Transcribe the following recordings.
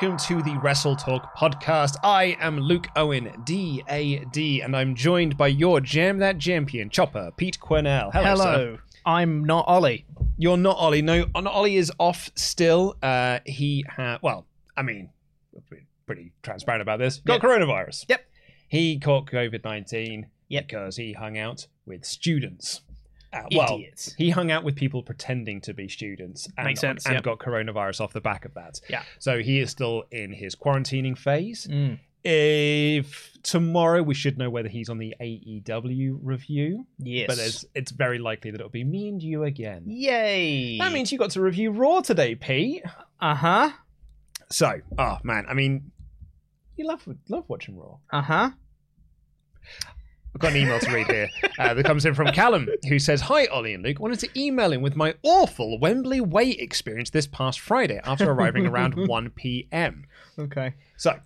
Welcome to the Wrestle Talk podcast. I am Luke Owen, DAD, and I'm joined by your Jam That Champion, Chopper, Pete Quinnell. Hello. Hello. sir. I'm not Ollie. You're not Ollie. No, Ollie is off still. Uh, he had, well, I mean, we're pretty transparent about this. Got Yep. coronavirus. Yep. He caught COVID 19 Yep. because he hung out with students. Uh, well, Idiots. he hung out with people pretending to be students and, Makes sense, and yep. got coronavirus off the back of that. Yeah. So he is still in his quarantining phase. Mm. If tomorrow we should know whether he's on the AEW review, Yes. but there's, it's very likely that it'll be me and you again. Yay. That means you got to review Raw today, Pete. Uh huh. So, oh man, I mean, you love love watching Raw. Uh huh. I've got an email to read here uh, that comes in from Callum, who says, "Hi Ollie and Luke. Wanted to email in with my awful Wembley Way experience this past Friday after arriving around 1 p.m. Okay. So."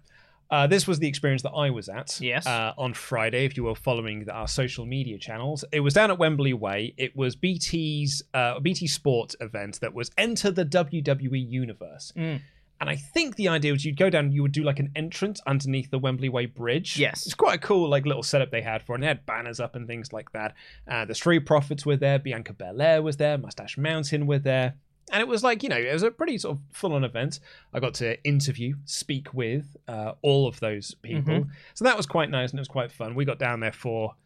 Uh, this was the experience that I was at Yes. uh, on Friday. If you were following our social media channels, it was down at Wembley Way. It was BT's uh, BT Sport event that was Enter the WWE Universe. Mm. And I think the idea was you'd go down, you would do like an entrance underneath the Wembley Way Bridge. Yes. It's quite a cool like little setup they had for it. And they had banners up and things like that. Uh, the Street Profits were there, Bianca Belair was there, Mustache Mountain were there. And it was like, you know, it was a pretty sort of full on event. I got to interview, speak with uh, all of those people. So that was quite nice and it was quite fun. We got down there for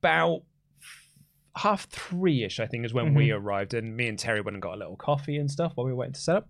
about half three ish, I think, is when we arrived. And me and Terry went and got a little coffee and stuff while we were waiting to set up.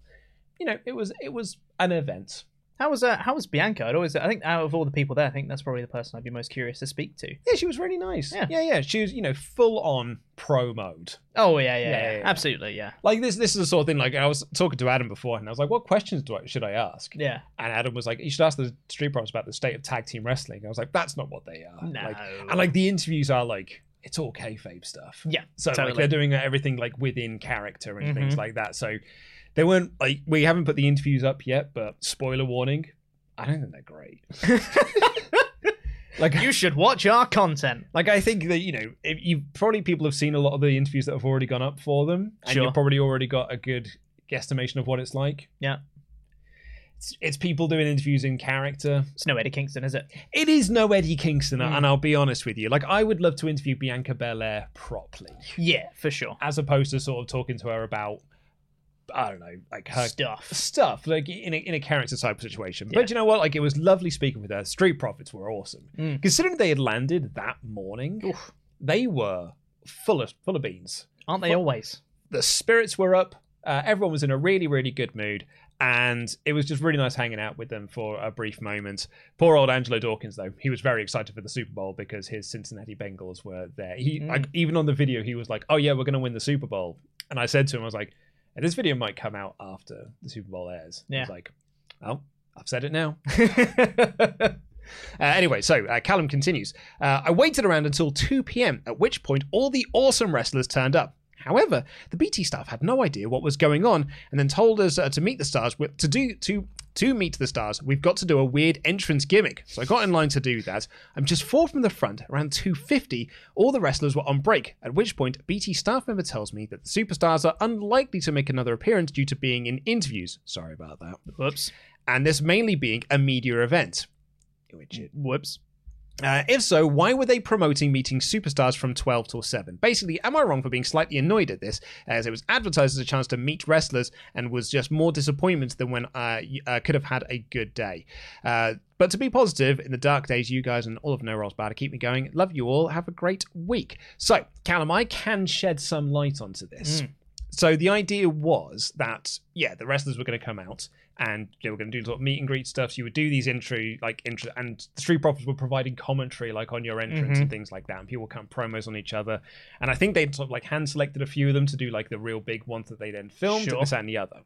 You know, it was it was an event. How was uh, how was Bianca? I'd always, I think out of all the people there, I think that's probably the person I'd be most curious to speak to. Yeah, she was really nice. Yeah. yeah, yeah. She was, you know, full on pro mode. Oh yeah, yeah, yeah, Yeah, yeah, absolutely, yeah, Like this, this is the sort of thing. Like I was talking to Adam before, and I was like, "What questions do I should I ask?" yeah. And Adam was like, "You should ask the Street Profits about the state of tag team wrestling." I was like, "That's not what they are." No. Like, and like the interviews are like, it's all kayfabe stuff. Yeah, So like they're doing everything like within character and things Mhm. like that. So they weren't like we haven't put the interviews up yet, but spoiler warning, I don't think they're great. like You should watch our content. like I think that you know if you probably people have seen a lot of the interviews that have already gone up for them, and Sure. you've probably already got a good guesstimation of what it's like. Yeah. It's, it's people doing interviews in character. It's no Eddie Kingston, is it? It is no Eddie Kingston, Mm. and I'll be honest with you. Like, I would love to interview Bianca Belair properly, Yeah, for sure. as opposed to sort of talking to her about, I don't know, like her Stuff. stuff, like in a, in a character type situation. Yeah. But you know what? Like, it was lovely speaking with her. Street Profits were awesome. Mm. Considering they had landed that morning, Oof. they were full of full of beans. Aren't they always? The spirits were up. Uh, everyone was in a really, really good mood. And it was just really nice hanging out with them for a brief moment. Poor old Angelo Dawkins, though, he was very excited for the Super Bowl because his Cincinnati Bengals were there. He Mm. like, even on the video, he was like, "Oh yeah, we're going to win the Super Bowl." And I said to him, "I was like, and this video might come out after the Super Bowl airs." Yeah. like, "Oh, I've said it now." Uh, anyway, so uh, Callum continues. Uh, I waited around until 2 p.m., at which point all the awesome wrestlers turned up. However, the BT staff had no idea what was going on, and then told us uh, to meet the stars. To do to to meet the stars, we've got to do a weird entrance gimmick. So I got in line to do that. I'm just four from the front, around 250. All the wrestlers were on break. At which point, BT staff member tells me that the superstars are unlikely to make another appearance due to being in interviews. Sorry about that. Whoops. and this mainly being a media event. Which it Whoops. Uh, if so, why were they promoting meeting superstars from 12 till 7? Basically, am I wrong for being slightly annoyed at this, as it was advertised as a chance to meet wrestlers and was just more disappointment than when I uh, could have had a good day? Uh, but to be positive, in the dark days, you guys and all of No Rolls Bar to keep me going. Love you all. Have a great week. So, Callum, I can shed some light onto this. So the idea was that yeah, the wrestlers were going to come out and they were going to do sort of meet and greet stuff. So you would do these intro like intro, and the Street Profits were providing commentary like on your entrance and things like that, and people come promos on each other. And I think they sort of like hand selected a few of them to do like the real big ones that they then filmed, Sure. and this and the other.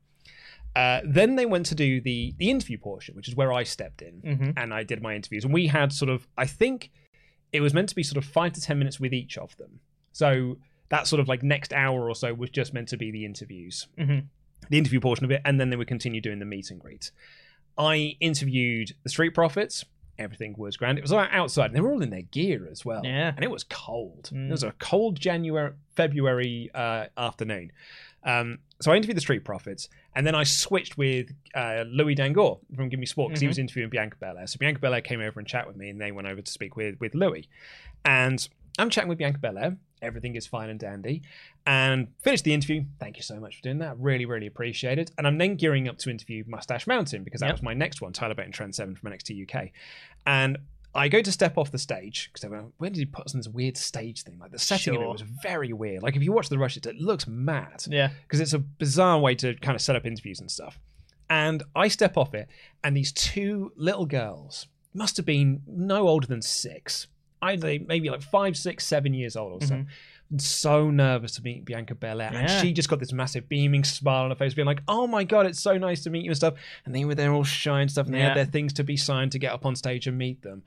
Uh, then they went to do the the interview portion, which is where I stepped in Mhm. and I did my interviews. And we had sort of, I think it was meant to be sort of five to 10 minutes with each of them. So that sort of like next hour or so was just meant to be the interviews, Mhm. The interview portion of it. And then they would continue doing the meet and greet. I interviewed the Street Profits. Everything was grand. It was outside, and they were all in their gear as well. Yeah. and it was cold. Mm. It was a cold January, February uh, afternoon. Um, so I interviewed the Street Profits, and then I switched with uh, Louis Dangoor from Give Me Sport because he was interviewing Bianca Belair. So Bianca Belair came over and chat with me, and they went over to speak with with Louis. And I'm chatting with Bianca Belair. Everything is fine and dandy. And finished the interview. Thank you so much for doing that. Really, really appreciate it. And I'm then gearing up to interview Mustache Mountain because that Yep. was my next one, Tyler Bate and Trent Seven from NXT UK. And I go to step off the stage because where did he put us on this weird stage thing? Like the setting of it was very weird. Like if you watch the rush, it, it looks mad Yeah. because it's a bizarre way to kind of set up interviews and stuff. And I step off it, and these two little girls must have been no older than six. I'd say maybe like five, six, seven years old or so. So nervous to meet Bianca Belair, and she just got this massive beaming smile on her face, being like, "Oh my god, it's so nice to meet you and stuff." And they were there all shy and stuff, and they Yeah. had their things to be signed to get up on stage and meet them.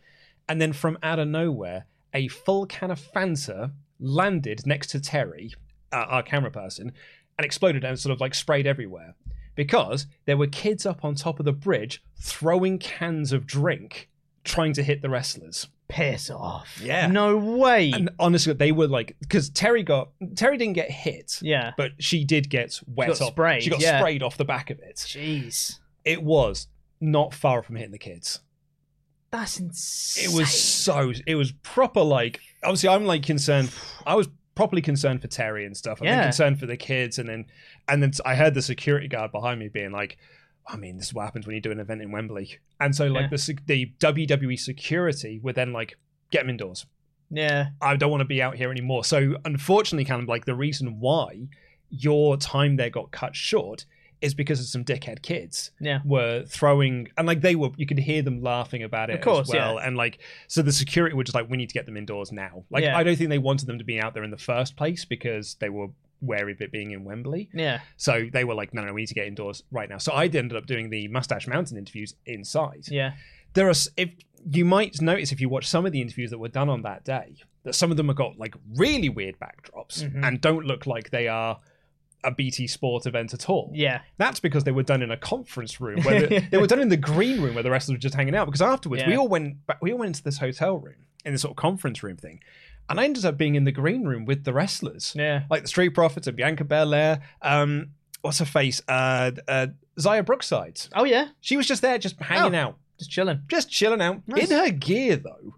And then from out of nowhere, a full can of Fanta landed next to Terry, uh, our camera person, and exploded and sort of like sprayed everywhere because there were kids up on top of the bridge throwing cans of drink trying to hit the wrestlers. Piss off. Yeah. No way. And honestly, they were like, because Terry got Terry didn't get hit, yeah. but she did get wet got off. sprayed, she got yeah. sprayed off the back of it. Jeez. It was not far from hitting the kids. That's insane. It was so. It was proper. Like obviously, I'm like concerned. I was properly concerned for Terry and stuff. Been Yeah. concerned for the kids, and then and then I heard the security guard behind me being like, "I mean, this is what happens when you do an event in Wembley." And so like Yeah. the the WWE security would then like get them indoors. Yeah. I don't want to be out here anymore. So unfortunately, kind of like the reason why your time there got cut short is because of some dickhead kids Yeah. were throwing and like they were you could hear them laughing about it Of course, as well yeah. and like so the security were just like we need to get them indoors now like Yeah. i don't think they wanted them to be out there in the first place because they were wary of it being in wembley Yeah. so they were like no no we need to get indoors right now so i ended up doing the mustache mountain interviews inside Yeah. there are if you might notice if you watch some of the interviews that were done on that day that some of them have got like really weird backdrops Mhm. and don't look like they are a BT Sport event at all. Yeah. That's because they were done in a conference room where the, they were done in the green room where the wrestlers were just hanging out. Because afterwards, we all went back, we all went into this hotel room in this sort of conference room thing, and I ended up being in the green room with the wrestlers, Yeah. like the Street Profits and Bianca Belair. Um, what's her face? Uh, uh, Xia Brookside. Oh yeah. She was just there, just hanging Oh. out, Just chilling. just chilling out Nice. in her gear though.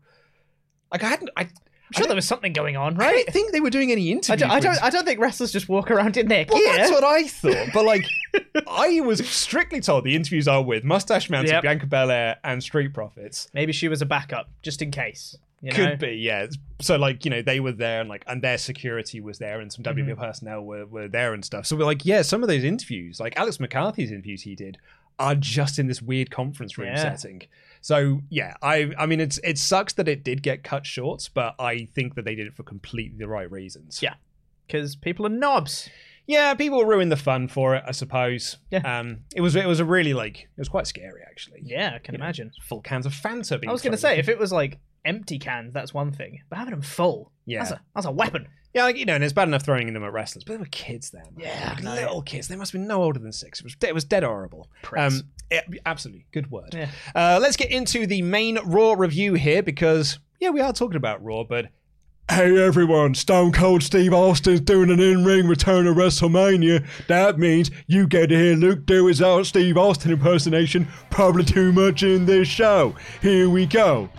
Like I hadn't, I, I'm sure there was something going on, right? I right? don't think they were doing any I interviews. don't, I don't. I don't think wrestlers just walk around in their Well, gear. that's what I thought. But like, I was strictly told the interviews are with Mustache Mountain, Yep. Bianca Belair, and Street Profits. Maybe she was a backup, just in case. You know? Could be, yeah. So like, you know, they were there, and like, and their security was there, and some WWE Mm-hmm. personnel were, were there and stuff. So we're like, yeah, some of those interviews, like Alex McCarthy's interviews he did, are just in this weird conference room Yeah. setting. So yeah, I I mean, it's it sucks that it did get cut short, but I think that they did it for completely the right reasons. Yeah. Because people are knobs. Yeah, people ruined the fun for it, I suppose. Yeah. Um, it was it was a really like it was quite scary actually. Yeah, I can You know, imagine. Full cans of Fanta. Being I was going to say, if it was like empty cans, that's one thing. But having them full, Yeah. that's a that's a weapon. yeah, like you know, and it's bad enough throwing them at wrestlers, but they were kids then. Yeah, like little kids. They must have been no older than six. It was it was dead horrible. Pricks. Um, yeah, absolutely good word. Yeah. Uh, let's get into the main Raw review here because yeah, we are talking about Raw, but Hey everyone, Stone Cold Steve Austin's doing an in-ring return of WrestleMania. That means you get to hear Luke do his old Steve Austin impersonation probably too much in this show. Here we go.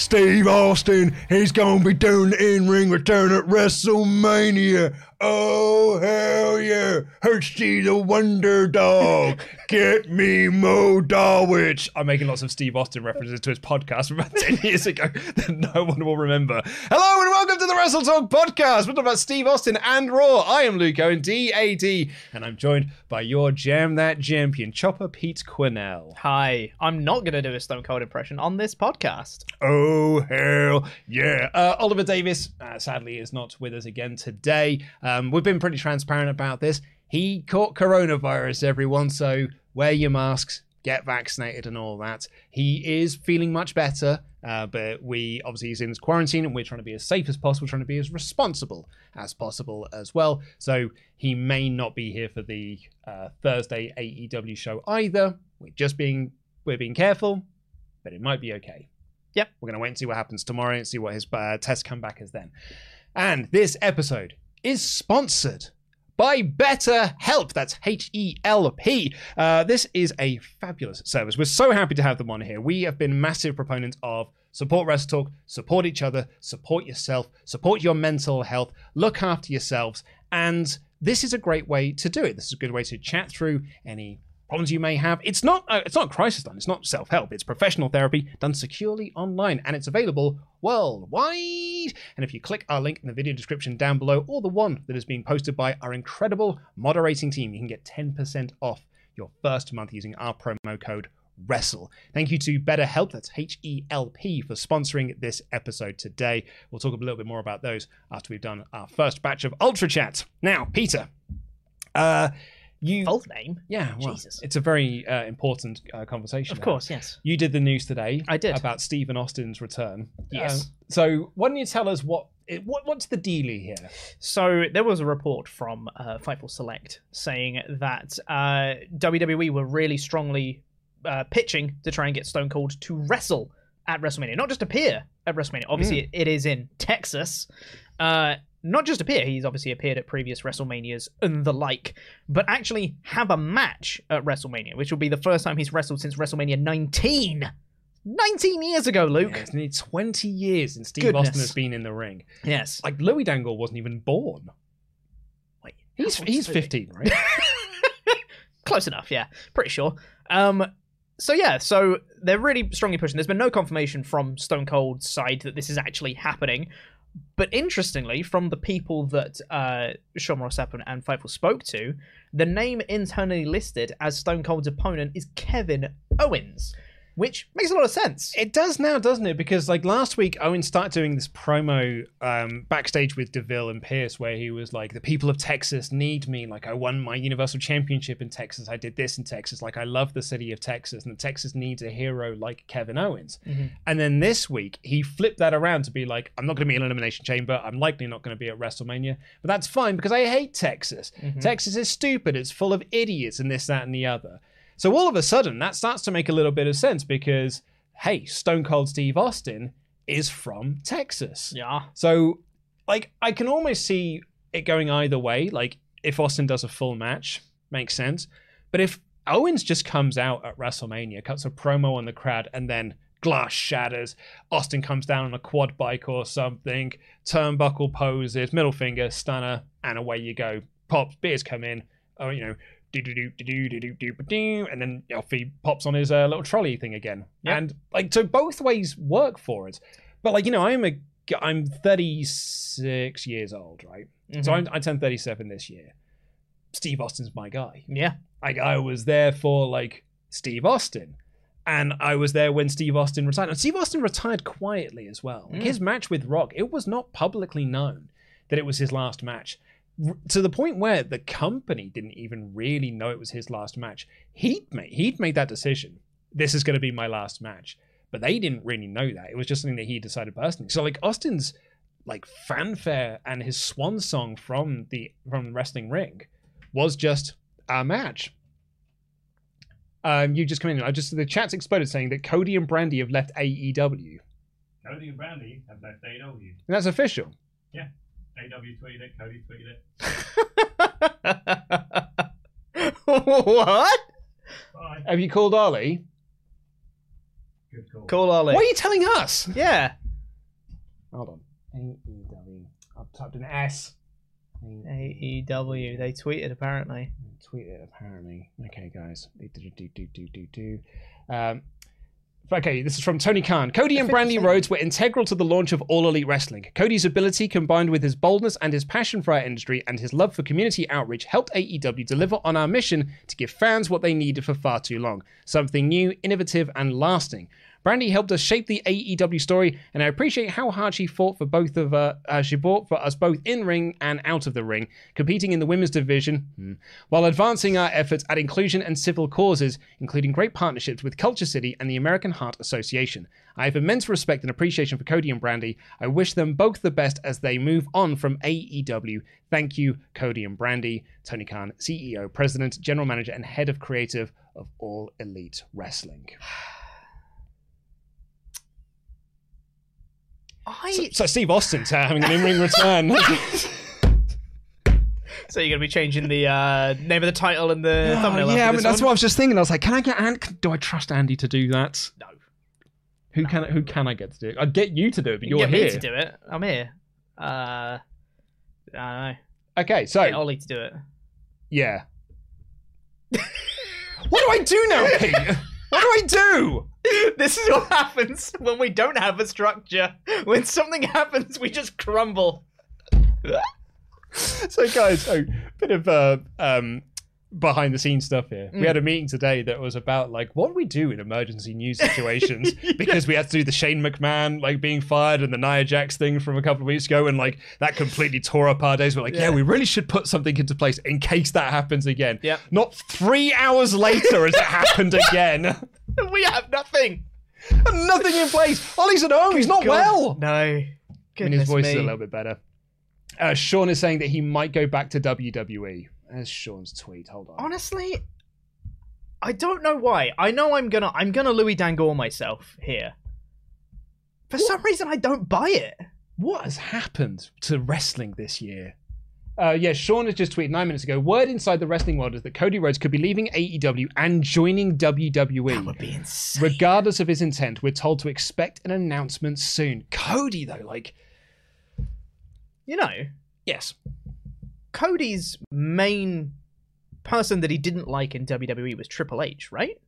Steve Austin, he's gonna be doing the in ring return at WrestleMania. Oh, hell yeah! Hershey the Wonder Dog, get me Mo Dawich. I'm making lots of Steve Austin references to his podcast from about 10 years ago that no one will remember. Hello and welcome to the Wrestle Talk podcast. We're talking about Steve Austin and Raw. I am Luke Owen, DAD, and I'm joined by your Jam That Champion, Chopper Pete Quinnell. Hi, I'm not going to do a Stone Cold impression on this podcast. Oh, hell yeah! Uh, Oliver Davis, uh, sadly, is not with us again today. Um, we've been pretty transparent about this. He caught coronavirus, everyone, so wear your masks, get vaccinated, and all that. He is feeling much better, uh, but we obviously he's in his quarantine, and we're trying to be as safe as possible, trying to be as responsible as possible as well. So he may not be here for the uh, Thursday AEW show either. We're just being we're being careful, but it might be okay. Yep. We're going to wait and see what happens tomorrow and see what his uh, test comeback is then. And this episode is sponsored by BetterHelp. That's H E L P. Uh, this is a fabulous service. We're so happy to have them on here. We have been massive proponents of support Rest Talk, support each other, support yourself, support your mental health, look after yourselves, and this is a great way to do it. This is a good way to chat through any problems you may have. It's not uh, it's not crisis done. It's not self help. It's professional therapy done securely online, and it's available worldwide. And if you click our link in the video description down below, or the one that is being posted by our incredible moderating team, you can get 10% off your first month using our promo code Wrestle. Thank you to BetterHelp, that's H E L P, for sponsoring this episode today. We'll talk a little bit more about those after we've done our first batch of Ultra Chats. Now, Peter, uh, you Full name? yeah, well, Jesus. it's a very uh, important uh, conversation. Of to course, yes. You did the news today. I did. about Stephen Austin's return. Yes. Um, so why don't you tell us what it, what what's the dealie here? So there was a report from uh, Fightful Select saying that uh, WWE were really strongly uh, pitching to try and get Stone Cold to wrestle at WrestleMania, not just appear at WrestleMania. Obviously, it, it is in Texas. Uh, not just appear, he's obviously appeared at previous WrestleManias and the like, but actually have a match at WrestleMania, which will be the first time he's wrestled since WrestleMania 19. 19 years ago, Luke. Yeah, it's nearly twenty years since Steve Goodness. Austin has been in the ring. Yes. Like Louis Dangoor wasn't even born. Wait, He's he's fifteen, right? Close enough, yeah. Pretty sure. Um, so yeah, so they're really strongly pushing. There's been no confirmation from Stone Cold's side that this is actually happening. But interestingly, from the people that uh, Sean Ross Sapp and Fightful spoke to, the name internally listed as Stone Cold's opponent is Kevin Owens, which makes a lot of sense. It does now, doesn't it? Because like last week, Owen started doing this promo um, backstage with Deville and Pearce, where he was like, "The people of Texas need me. Like I won my Universal Championship in Texas. I did this in Texas. Like I love the city of Texas, and Texas needs a hero like Kevin Owens." And then this week, he flipped that around to be like, "I'm not going to be in Elimination Chamber. I'm likely not going to be at WrestleMania, but that's fine because I hate Texas. Texas is stupid. It's full of idiots and this, that, and the other." So all of a sudden, that starts to make a little bit of sense because, hey, Stone Cold Steve Austin is from Texas. Yeah. So, like, I can almost see it going either way. Like, if Austin does a full match, makes sense. But if Owens just comes out at WrestleMania, cuts a promo on the crowd, and then glass shatters, Austin comes down on a quad bike or something, turnbuckle poses, middle finger, stunner, and away you go. Pops, beers come in, oh, you know, do do do do do do do do, and then Elfie pops on his uh, little trolley thing again. Yep. And like, so both ways work for us. But like, you know, I'm a I'm 36 years old, right? Mm-hmm. So I'm, I turned 37 this year. Steve Austin's my guy. Yeah. Like I was there for like Steve Austin. And I was there when Steve Austin retired. And Steve Austin retired quietly as well. Like mm. his match with Rock, it was not publicly known that it was his last match. To the point where the company didn't even really know it was his last match. He'd made he'd made that decision. This is going to be my last match. but they didn't really know that. It was just something that he decided personally. So like Austin's like fanfare and his swan song from the from the wrestling ring was just a match. Um, you just come in. I just the chat's exploded saying that Cody and Brandi have left AEW, Cody and Brandi have left AW. that's official. AW tweeted it, Cody tweeted it. what? Bye. Have you called Ollie? Good call. Call Ollie. What are you telling us? Yeah. Hold on. AEW. I've typed an S. AEW. They tweeted apparently. Tweeted apparently. Okay, guys. Do do do do do do. Um, okay, this is from Tony Khan. Cody and Brandi Rhodes were integral to the launch of All Elite Wrestling. Cody's ability, combined with his boldness and his passion for our industry and his love for community outreach, helped AEW deliver on our mission to give fans what they needed for far too long something new, innovative, and lasting. Brandi helped us shape the AEW story, and I appreciate how hard she fought for both of uh, uh, she fought for us both in ring and out of the ring, competing in the women's division, hmm, while advancing our efforts at inclusion and civil causes, including great partnerships with KultureCity and the American Heart Association. I have immense respect and appreciation for Cody and Brandi. I wish them both the best as they move on from AEW. Thank you, Cody and Brandi. Tony Khan, CEO, President, General Manager, and Head of Creative of All Elite Wrestling. I. So, so Steve Austin's having an in-ring return. So you're gonna be changing the uh, name of the title and the thumbnail. Oh, yeah, I mean that's one? what I was just thinking. I was like, can I get Andy? Do I trust Andy to do that? No. Who can who can I get to do it? I'd get you to do it, but You you're can get here. me to do it. I'm here. Uh, I don't know. Okay, so Get Ollie to do it. yeah. what do I do now, Pete? What do I do? this is what happens when we don't have a structure. When something happens, we just crumble. So guys, so bit of uh, um behind the scenes stuff here. We had a meeting today that was about like what do we do in emergency news situations because we had to do the Shane McMahon like being fired and the Nia Jax thing from a couple of weeks ago and like that completely tore up our days. We're like, yeah, we really should put something into place in case that happens again. Yeah. Not three hours later as it happened again. we have nothing. and nothing in place. Ollie's at home. He's not well. No. I mean, his voice me. is a little bit better. Uh, Sean is saying that he might go back to WWE. There's Sean's tweet. Hold on. Honestly, I don't know why. I know I'm gonna I'm gonna Louis Dangoor myself here. For some reason, I don't buy it. What has happened to wrestling this year? Uh, yeah, Sean has just tweeted nine minutes ago. Word inside the wrestling world is that Cody Rhodes could be leaving AEW and joining WWE. That would be insane. Regardless of his intent, we're told to expect an announcement soon. Cody, though, like, you know, yes, Cody's main person that he didn't like in WWE was Triple H, right?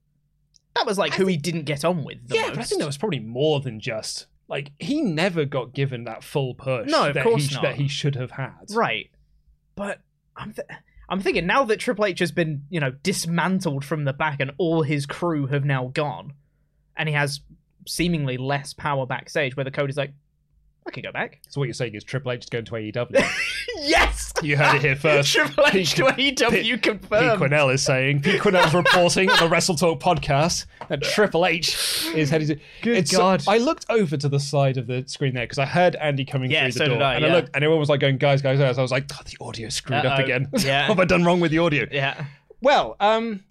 That was like I who he didn't get on with. The yeah, most. but I think that was probably more than just like he never got given that full push. No, of that course he, not. That he should have had. right. But I'm th- I'm thinking now that Triple H has been you know dismantled from the back and all his crew have now gone, and he has seemingly less power backstage. Where the Cody's like, I could go back. So what you're saying is Triple H is going to AEW. yes, you heard it here first. Triple H to AEW Pete confirmed. Quinnell is saying. Pete Quinnell's reporting on the Wrestle Talk podcast that Triple H is heading to. Good It's- God. I looked over to the side of the screen there because I heard Andy coming Yeah, through the so door, I, and yeah. I looked, and everyone was like going, "Guys, guys, guys!" I was like, oh, "The audio screwed up Uh-oh. again. Yeah. what have I done wrong with the audio?" Yeah. Well, um,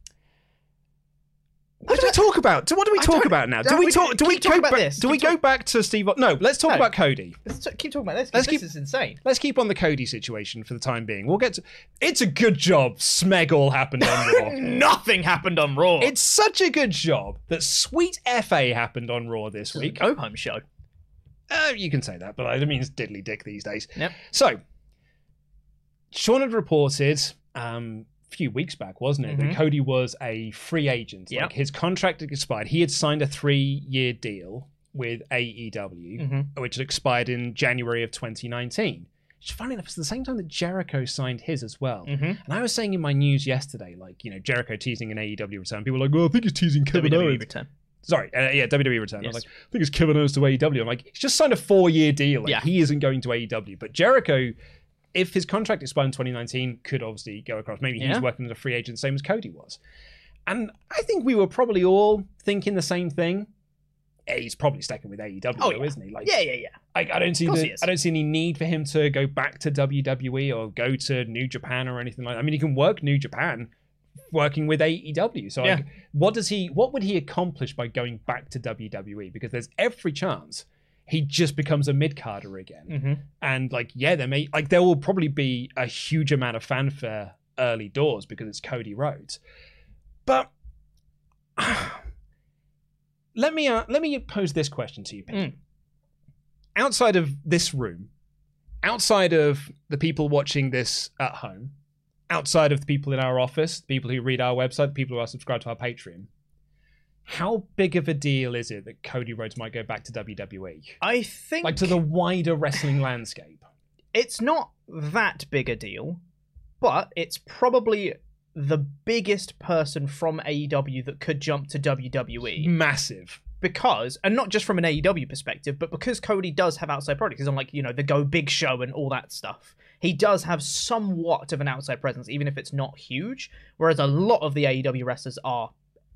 what do we talk about? So what do we I talk don't- about now? Do we we- talk? Do we keep talking go about back? this. Do we Keep go back to Steve? No, let's talk No. about Cody. Let's t- keep talking about this. 'cause Let's this keep- is insane. Let's keep on the Cody situation for the time being. We'll get to. It's a good job. Smeg all happened on Raw. Nothing happened on Raw. It's such a good job that Sweet FA happened on Raw this a week. go home show. Uh, you can say that, but I mean it's diddly dick these days. Yep. So, Sean had reported um, few weeks back, wasn't it, Mhm. that Cody was a free agent. Yep. Like his contract had expired. He had signed a three-year deal with AEW, Mhm. which had expired in January of 2019. Which, funny enough, it's the same time that Jericho signed his as well. Mm-hmm. And I was saying in my news yesterday, like, you know, Jericho teasing an AEW return. People were like, well, I think he's teasing Kevin WWE Owens. Return. Sorry, uh, yeah, WWE return. I was like, I think it's Kevin Owens to AEW. I'm like, he's just signed a four year deal. Like, Yeah. He isn't going to AEW. But Jericho, if his contract expired in 2019, could obviously go across. Maybe he's Yeah. working as a free agent, same as Cody was. And I think we were probably all thinking the same thing he's probably sticking with AEW, Oh, though, yeah. isn't he? Like, Yeah, yeah, yeah. I, I don't see the. I don't see any need for him to go back to WWE or go to New Japan or anything like that. I mean, he can work New Japan working with AEW. So Yeah. like, what does he what would he accomplish by going back to WWE? Because there's every chance he just becomes a mid carder again. Mm-hmm. And like, yeah, there may like there will probably be a huge amount of fanfare early doors because it's Cody Rhodes. But let me uh, let me pose this question to you, Pete. Mm. Outside of this room, outside of the people watching this at home, outside of the people in our office, the people who read our website, the people who are subscribed to our Patreon, how big of a deal is it that Cody Rhodes might go back to WWE? I think Like to the wider wrestling landscape? it's not that big a deal, but it's probably the biggest person from AEW that could jump to WWE Massive. because, and not just from an AEW perspective, but because Cody does have outside products, he's on like you know the Go Big Show and all that stuff. He does have somewhat of an outside presence, even if it's not huge. Whereas a lot of the AEW wrestlers are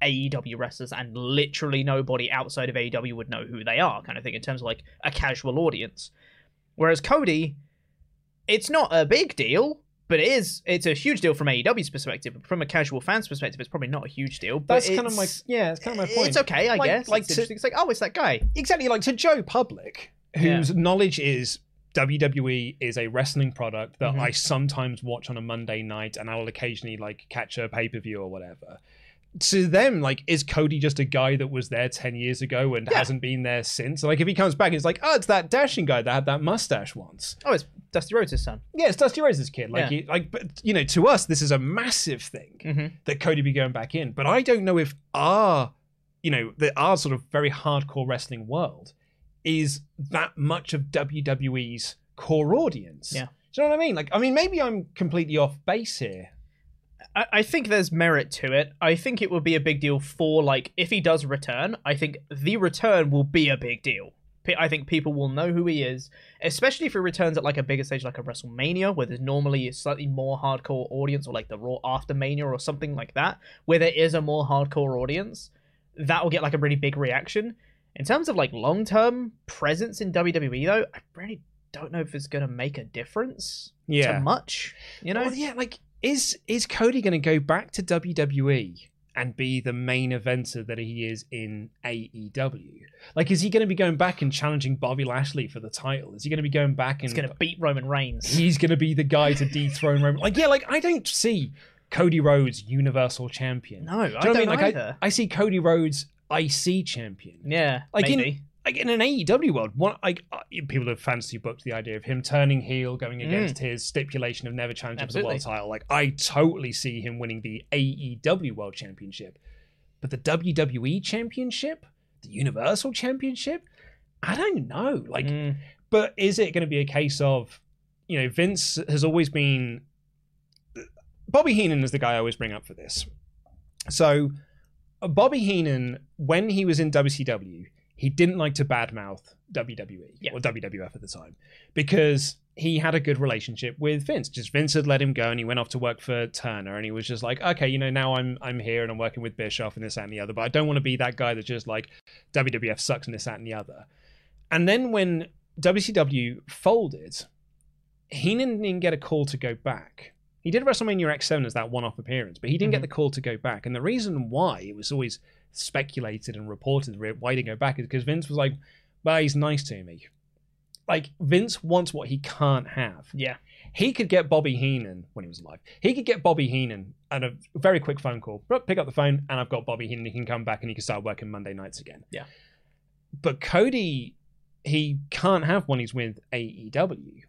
AEW wrestlers, and literally nobody outside of AEW would know who they are, kind of thing, in terms of like a casual audience. Whereas Cody, it's not a big deal, but it is. It's a huge deal from AEW's perspective. But from a casual fan's perspective, it's probably not a huge deal. But That's kind of my yeah. It's kind of my point. It's okay, I Like- guess. like it's, to- it's like, oh, it's that guy. exactly like to Joe Public, whose knowledge is WWE is a wrestling product that Mhm. I sometimes watch on a Monday night, and I'll occasionally like catch a pay per view or whatever. To them, like, is Cody just a guy that was there ten years ago and Yeah. hasn't been there since? Like, if he comes back, it's like, oh, it's that dashing guy that had that mustache once. Oh, it's Dusty Rhodes' son. Yeah, it's Dusty Rhodes' kid. Like, Yeah. he, like, but you know, to us, this is a massive thing Mm-hmm. that Cody be going back in. But I don't know if our, you know, the our sort of very hardcore wrestling world is that much of WWE's core audience. Yeah. Do you know what I mean? Like, I mean, maybe I'm completely off base here. I, I think there's merit to it. I think it would be a big deal for like if he does return. I think the return will be a big deal. I think people will know who he is, especially if he returns at like a bigger stage like a WrestleMania, where there's normally a slightly more hardcore audience, or like the Raw after Mania or something like that, where there is a more hardcore audience. That will get like a really big reaction. In terms of like long term presence in WWE, though, I really don't know if it's going to make a difference Yeah. to much. You know, Well, yeah, like, is is Cody going to go back to WWE and be the main eventer that he is in AEW? Like, is he going to be going back and challenging Bobby Lashley for the title? Is he going to be going back and he's going to beat Roman Reigns. he's going to be the guy to dethrone Roman. Like, yeah, like I don't see Cody Rhodes Universal Champion. No, I Do you know I don't mean? Like, either. I, I see Cody Rhodes IC champion. Yeah, Like in- maybe. Like in an AEW world, one like uh, people have fantasy booked the idea of him turning heel, going against his stipulation of never challenging for the world Mm. Title. Like I totally see him winning the AEW World Championship, but the WWE Championship, the Universal Championship, I don't know. Like Mm, but is it going to be a case of, you know, Vince has always been. Bobby Heenan is the guy I always bring up for this. So, Bobby Heenan, when he was in WCW, he didn't like to badmouth WWE Yeah. or WWF at the time because he had a good relationship with Vince. Just Vince had let him go, and he went off to work for Turner, and he was just like, okay, you know, now I'm I'm here and I'm working with Bischoff and this that and the other, but I don't want to be that guy that's just like WWF sucks and this that and the other. And then when WCW folded, Heenan didn't even get a call to go back. He did WrestleMania X7 as that one-off appearance, but he didn't get mm-hmm. the call to go back. And the reason why it was always speculated and reported why he didn't go back is because Vince was like, "Well, he's nice to me." Like Vince wants what he can't have. yeah, He could get Bobby Heenan when he was alive. He could get Bobby Heenan and a very quick phone call. Pick up the phone, and I've got Bobby Heenan. He can come back and he can start working Monday nights again. Yeah. But Cody, he can't have when he's with AEW.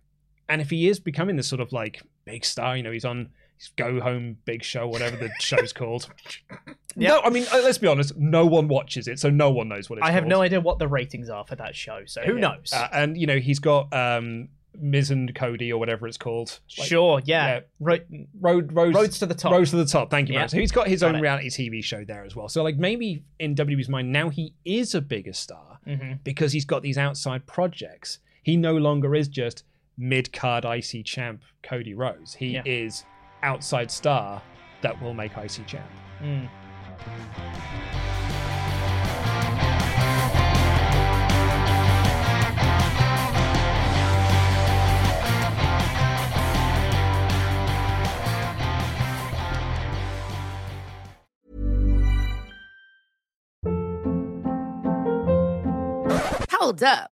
And if he is becoming this sort of like big star, you know, he's on Go Home Big Show, whatever the show's called. Yeah. No, I mean, uh, let's be honest, no one watches it, so no one knows what it's I have called. no idea what the ratings are for that show, so who Yeah. knows? Uh, and, you know, he's got um, Miz and Cody or whatever it's called. Like, sure, yeah. yeah. Ro- Road, roads, roads to the top. Rhodes to the top. Thank you, Yeah. man. So he's got his Got own it. reality TV show there as well. So like maybe in WWE's mind now he is a bigger star Mhm. because he's got these outside projects. He no longer is just mid card IC champ Cody Rhodes. He Yeah. is outside star that will make IC champ. Mm. Hold up.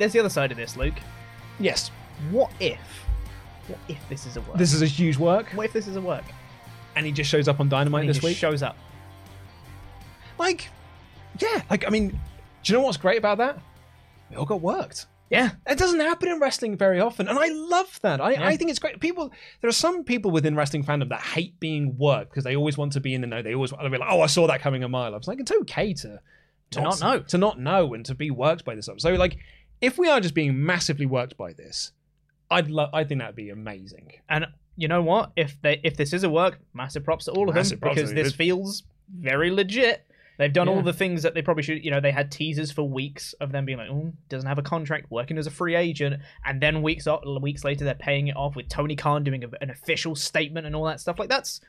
There's the other side of this, Luke. Yes, What if? What if this is a work? this is a huge work, What if this is a work? and he just shows up on Dynamite this just week. shows up. like, yeah, like I mean, do you know what's great about that? We all got worked. Yeah. It doesn't happen in wrestling very often, and I love that. I, Yeah. I think it's great. People, there are some people within wrestling fandom that hate being worked because they always want to be in the know. They always want to be like, "Oh, I saw that coming a mile." I was like, it's okay to To not know. to not know, and to be worked by this stuff. So, like, if we are just being massively worked by this, I'd love. I think that'd be amazing. And you know what? If they if this is a work, massive props to all of Massive them because this it. feels very legit. They've done Yeah. all the things that they probably should. You know, they had teasers for weeks of them being like, "Oh, doesn't have a contract, working as a free agent," and then weeks o- weeks later, they're paying it off with Tony Khan doing a, an official statement and all that stuff. Like that's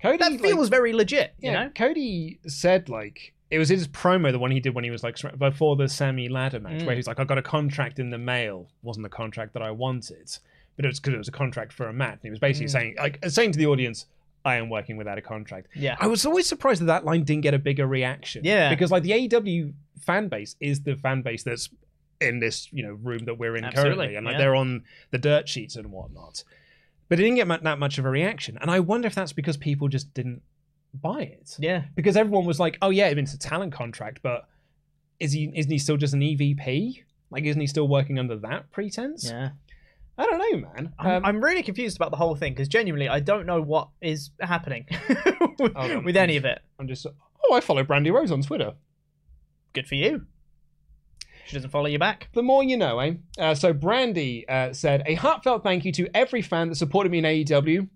Cody, that like- feels very legit. You know, Cody said like it was his promo, the one he did when he was like before the Sammy ladder match, Mm. where he's like, "I got a contract in the mail. wasn't the contract that I wanted, but it was because it was a contract for a match." And he was basically Mm. saying, like, saying to the audience, "I am working without a contract." yeah, I was always surprised that that line didn't get a bigger reaction. Yeah. because like the AEW fan base is the fan base that's in this you know room that we're in Absolutely, currently, and like yeah. they're on the dirt sheets and whatnot. But it didn't get that much of a reaction, and I wonder if that's because people just didn't buy it yeah. because everyone was like, "Oh yeah, it's a talent contract, but is he isn't he still just an EVP? Like, isn't he still working under that pretense? Yeah, I don't know, man. I'm, Um, I'm really confused about the whole thing because genuinely, I don't know what is happening with, with any of it. I'm just. Oh, I follow Brandi Rhodes on Twitter. Good for you. She doesn't follow you back. The more you know, eh? Uh, so Brandi uh, said a heartfelt thank you to every fan that supported me in AEW.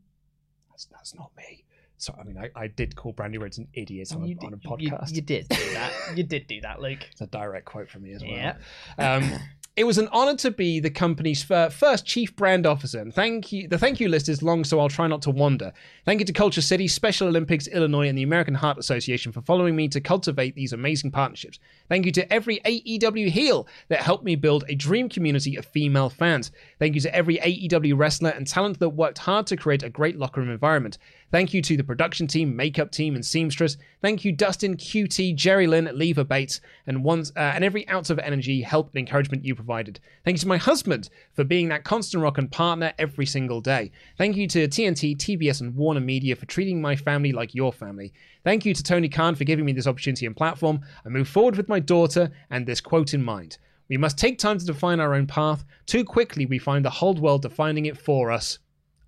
That's that's not me. So I mean, I, I did call Brandi Rhodes an idiot on, You a, on a podcast. You, you did do that. you did do that, Luke. It's a direct quote from me as well. Yeah. Um, it was an honor to be the company's first chief brand officer, and thank you. The thank you list is long, so I'll try not to wander. Thank you to KultureCity, Special Olympics Illinois, and the American Heart Association for following me to cultivate these amazing partnerships. Thank you to every AEW heel that helped me build a dream community of female fans. Thank you to every AEW wrestler and talent that worked hard to create a great locker room environment. Thank you to the production team, makeup team, and seamstress. Thank you, Dustin, QT, Jerry Lynn, Leva Bates, and once uh, and every ounce of energy, help, and encouragement you provided. Thank you to my husband for being that constant rock and partner every single day. Thank you to TNT, TBS, and Warner Media for treating my family like your family. Thank you to Tony Khan for giving me this opportunity and platform. I move forward with my daughter and this quote in mind. We must take time to define our own path. Too quickly, we find the whole world defining it for us.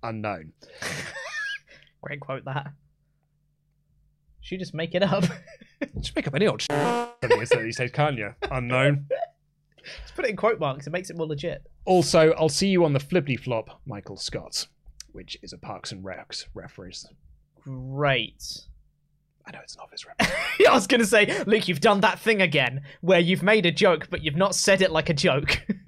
Unknown. Great quote that. She just make it up. Just make up any old shit these days, can't you? Unknown. just put it in quote marks. It makes it more legit. Also, I'll see you on the flippity flop, Michael Scott, which is a Parks and Recs reference. Great. I know it's an office reference. I was going to say, Luke, you've done that thing again where you've made a joke, but you've not said it like a joke.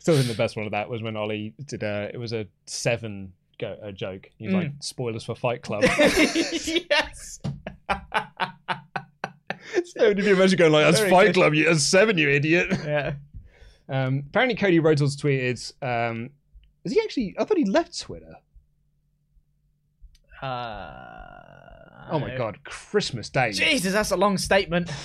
Still think the best one of that was when Ollie did a. It was a seven go a joke. He's like hmm. spoilers for Fight Club. yes. so if you imagine going like that's Very Fight good. Club, you that's seven, you idiot. Yeah. Um, apparently, Cody Rhodes also tweeted. Um, is he actually? I thought he left Twitter. Uh, Oh my god, Christmas Day. Jesus, that's a long statement.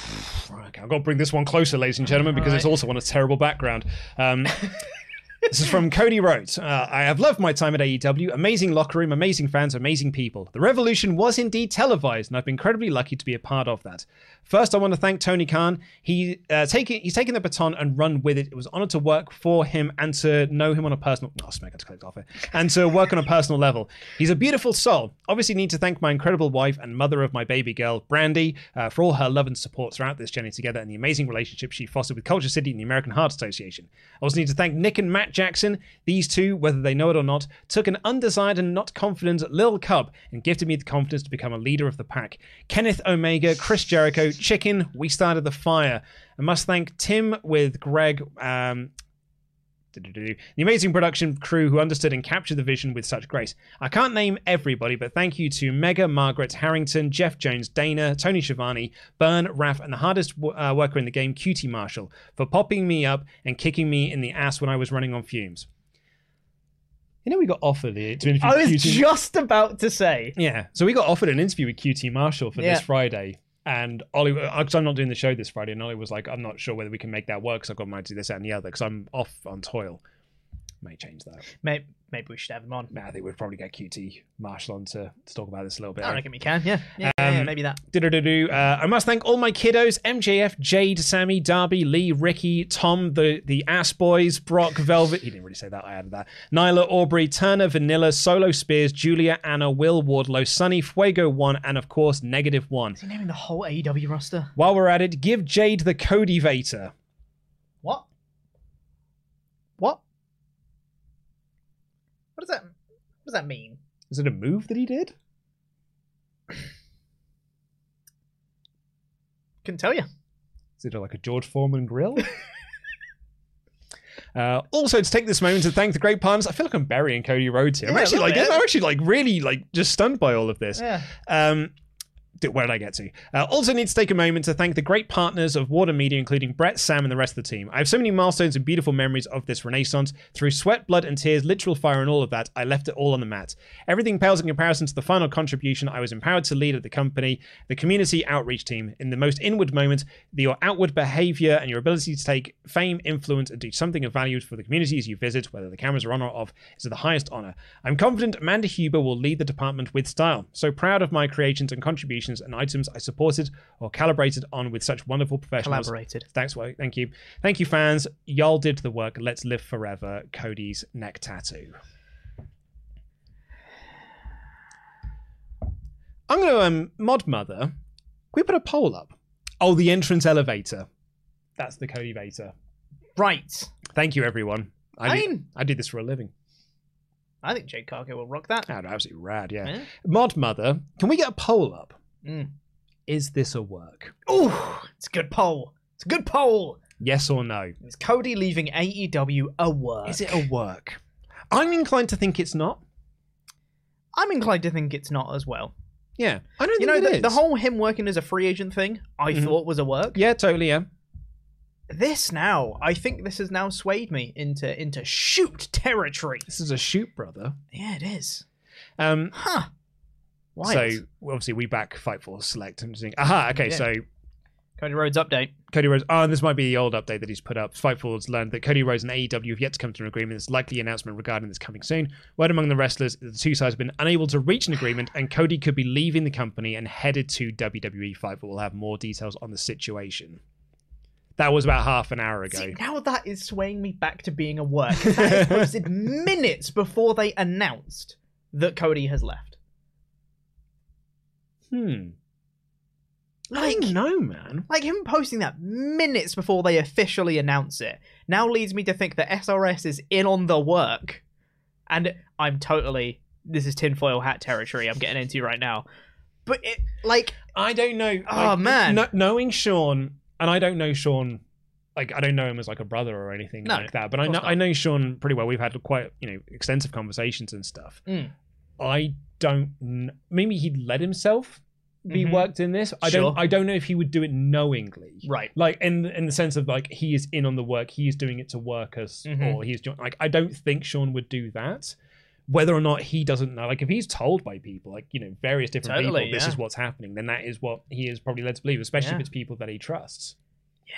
Okay, I've got to bring this one closer, ladies and gentlemen, because it's also on a terrible background. Um, this is from Cody Rhodes. Uh, I have loved my time at AEW. Amazing locker room, amazing fans, amazing people. The revolution was indeed televised, and I've been incredibly lucky to be a part of that. First, I want to thank Tony Khan. He uh, taking he's taken the baton and run with it. It was an honor to work for him and to know him on a personal. Oh, smack! I just off it. And to work on a personal level. He's a beautiful soul. Obviously, need to thank my incredible wife and mother of my baby girl, Brandi, uh, for all her love and support throughout this journey together and the amazing relationship she fostered with KultureCity and the American Heart Association. I also need to thank Nick and Matt Jackson. These two, whether they know it or not, took an undesired and not confident little Cub and gifted me the confidence to become a leader of the pack. Kenneth Omega, Chris Jericho, Chicken, we started the fire. I must thank Tim with Greg. Um, the amazing production crew who understood and captured the vision with such grace. I can't name everybody, but thank you to Mega, Margaret, Harrington, Jeff Jones, Dana, Tony Schiavone, Byrne, Raph, and the hardest uh, worker in the game, QT Marshall, for popping me up and kicking me in the ass when I was running on fumes. You know, we got offered it to interview I was QT. just about to say. Yeah, so we got offered an interview with QT Marshall for Yeah. this Friday. And Ollie, uh, because I'm not doing the show this Friday, and Ollie was like, I'm not sure whether we can make that work because I've got my to do this that, and the other because I'm off on toil. May change that. Maybe, maybe we should have him on. Nah, I think we'd probably get QT Marshall on to, to talk about this a little bit. I reckon we can. Yeah. Yeah, yeah, yeah, Um, maybe that. Do-do-do-do. Uh, I must thank all my kiddos: MJF, Jade, Sammy, Darby, Lee, Ricky, Tom, the the Ass Boys, Brock, Velvet. He didn't really say that. I added that. Nyla, Aubrey, Turner, Vanilla, Solo Spears, Julia, Anna, Will, Wardlow, Sunny, Fuego One, and of course Negative One. Is he naming the whole AEW roster? While we're at it, give Jade the Cody Vator. What? What? What does that? What does that mean? Is it a move that he did? Couldn't tell you. Is it like a George Foreman grill? Uh, also, to take this moment to thank the great partners. I feel like I'm burying Cody Rhodes here. I'm Yeah, actually like, bit. I'm actually like really like just stunned by all of this. Yeah. Um, where did I get to? Uh, also, need to take a moment to thank the great partners of WarnerMedia, including Brett, Sam, and the rest of the team. I have so many milestones and beautiful memories of this renaissance. Through sweat, blood, and tears, literal fire, and all of that, I left it all on the mat. Everything pales in comparison to the final contribution I was empowered to lead at the company, the community outreach team. In the most inward moment, your outward behavior and your ability to take fame, influence, and do something of value for the communities you visit, whether the cameras are on or off, is of the highest honor. I'm confident Amanda Huber will lead the department with style. So proud of my creations and contributions and items I supported or calibrated on with such wonderful professionals. Collaborated. Thanks, Wo- thank you, thank you, fans. Y'all did the work. Let's live forever. Cody's neck tattoo. I'm gonna um, mod mother. Can we put a poll up? Oh, the entrance elevator. That's the Cody Vator. Right. Thank you, everyone. I, I do, mean- I do this for a living. I think Jake Cargo will rock that. Oh, absolutely rad, yeah. Yeah. Mod mother, can we get a poll up? Mm. Is this a work? Oh, it's a good poll. It's a good poll. Yes or no? Is Cody leaving AEW a work? Is it a work? I'm inclined to think it's not. I'm inclined to think it's not as well. Yeah, I don't You think know, it the, is. the whole him working as a free agent thing, I Mhm. thought was a work. Yeah, totally. Yeah. This now, I think this has now swayed me into into shoot territory. This is a shoot, brother. Yeah, it is. Um, Huh. Wild. so obviously we back Fightful Select. I'm just thinking, aha, okay, Yeah. so Cody Rhodes update. Cody Rhodes. Oh, and this might be the old update that he's put up. Fightful has learned that Cody Rhodes and AEW have yet to come to an agreement. There's likely announcement regarding this coming soon. Word among the wrestlers, that the two sides have been unable to reach an agreement, and Cody could be leaving the company and headed to WWE. Fightful will have more details on the situation. That was about half an hour ago. See, now that is swaying me back to being a work. That is posted minutes before they announced that Cody has left? Hmm. I Like, don't know, man. like him posting that minutes before they officially announce it now leads me to think that SRS is in on the work. And I'm totally this is tinfoil hat territory I'm getting into right now. But it like I don't know. Oh, like, man. kn- knowing Sean, and I don't know Sean. Like I don't know him as like a brother or anything No, like that, but I know not. I know Sean pretty well. We've had quite you know extensive conversations and stuff. Mm. I don't. Maybe he'd let himself be Mhm. worked in this. I Sure. don't. I don't know if he would do it knowingly. right. Like in in the sense of like he is in on the work, he is doing it to work us, Mhm. or he's doing like I don't think Sean would do that. Whether or not he doesn't know, like if he's told by people, like you know various different Totally, people, this yeah. is what's happening, then that is what he is probably led to believe, especially Yeah. if it's people that he trusts. Yeah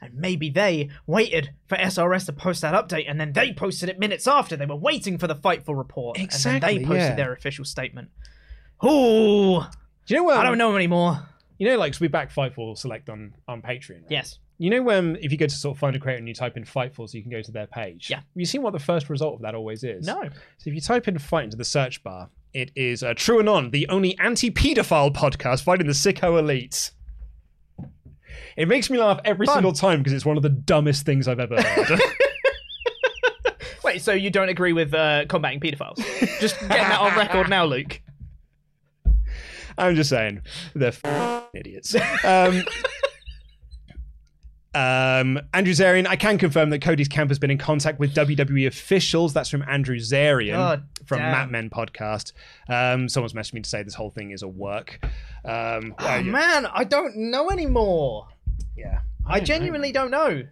and maybe they waited for SRS to post that update and then they posted it minutes after. They were waiting for the Fightful report. And then they posted yeah. their official statement. Ooh, Do you know what? I don't know him anymore. You know, like so we back Fightful Select on on Patreon. right? Yes. You know when if you go to sort of find a creator and you type in Fightful, so you can go to their page. Yeah. Have you seen what the first result of that always is? No. So if you type in fight into the search bar, it is uh, TrueAnon, the only anti-pedophile podcast fighting the sicko elites. It makes me laugh every Fun. single time because it's one of the dumbest things I've ever heard. Wait, so you don't agree with uh, combating paedophiles? Just getting that on record now, Luke. I'm just saying, they're f- idiots. Um, um, Andrew Zarian, I can confirm that Cody's camp has been in contact with WWE officials. That's from Andrew Zarian God from damn. Mat Men podcast. Um, someone's messaged me to say this whole thing is a work. Um, Oh, uh, man, I don't know anymore. yeah, I, know. genuinely don't know.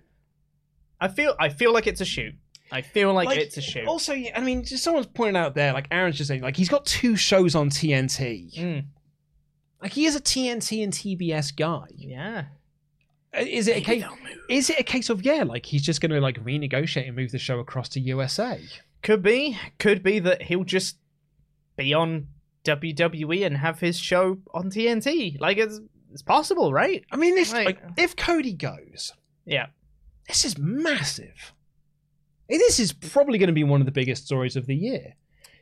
I feel I feel like it's a shoot. I feel like, Like, it's a shoot. Also, I mean, just someone's pointed out there, like Aaron's just saying, like he's got two shows on TNT. Mm, Like he is a TNT and TBS guy. yeah. Uh, Is it a case? Is it a case of yeah, like he's just going to like renegotiate and move the show across to USA? Could be. Could be that he'll just be on WWE and have his show on TNT. Like it's it's possible, right? I mean, if Right. like if Cody goes, Yeah. this is massive. This is probably going to be one of the biggest stories of the year.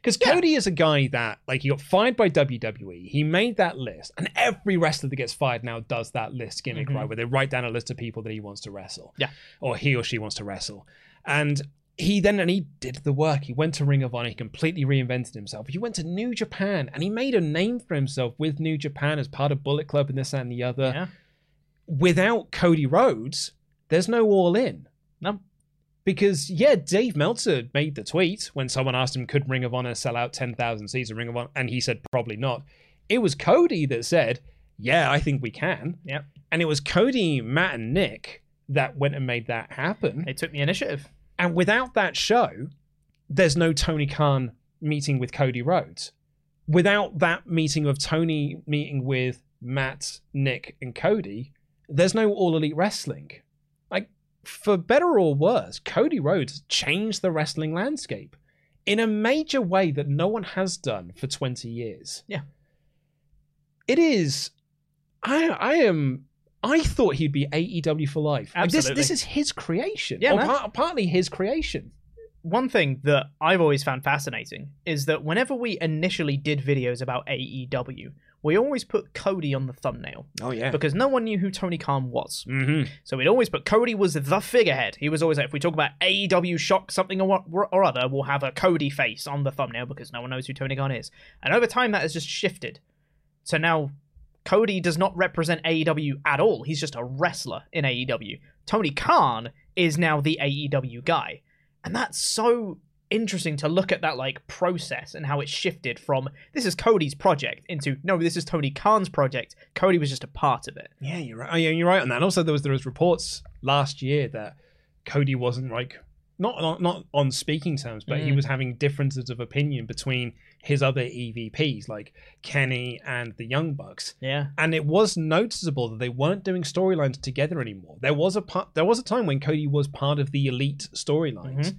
Because Yeah. Cody is a guy that, like, he got fired by WWE. He made that list, and every wrestler that gets fired now does that list gimmick, Mhm. right? Where they write down a list of people that he wants to wrestle, Yeah. or he or she wants to wrestle. And he then and he did the work. He went to Ring of Honor. He completely reinvented himself. He went to New Japan, and he made a name for himself with New Japan as part of Bullet Club and this that, and the other Yeah. without Cody Rhodes, there's no all in. No. Because yeah, Dave Meltzer made the tweet when someone asked him, "Could Ring of Honor sell out ten thousand seats of Ring of Honor?" and he said, "Probably not." It was Cody that said, "Yeah, I think we can." Yep. And it was Cody, Matt, and Nick that went and made that happen. They took the initiative. And without that show, there's no Tony Khan meeting with Cody Rhodes. Without that meeting of Tony meeting with Matt, Nick, and Cody, there's no All Elite Wrestling. For better or worse, Cody Rhodes changed the wrestling landscape in a major way that no one has done for 20 years. Yeah. It is. I I am. I thought he'd be AEW for life. Like, this, Absolutely. this is his creation. Yeah, or part, partly his creation. One thing that I've always found fascinating is that whenever we initially did videos about AEW, we always put Cody on the thumbnail Oh yeah. because no one knew who Tony Khan was. Mm-hmm. So we'd always put Cody was the figurehead. He was always like, if we talk about AEW shock something or, what- or other, we'll have a Cody face on the thumbnail because no one knows who Tony Khan is. And over time, that has just shifted. So now Cody does not represent AEW at all. He's just a wrestler in AEW. Tony Khan is now the AEW guy. And that's so interesting to look at that like process and how it shifted from this is Cody's project into no, this is Tony Khan's project. Cody was just a part of it. Yeah, you're right. Oh, yeah, you're right on that. Also, there was there was reports last year that Cody wasn't like not not, not on speaking terms, but he Mm. was having differences of opinion between his other EVPs like Kenny and the Young Bucks. Yeah. And it was noticeable that they weren't doing storylines together anymore. There was a part, there was a time when Cody was part of the elite storylines,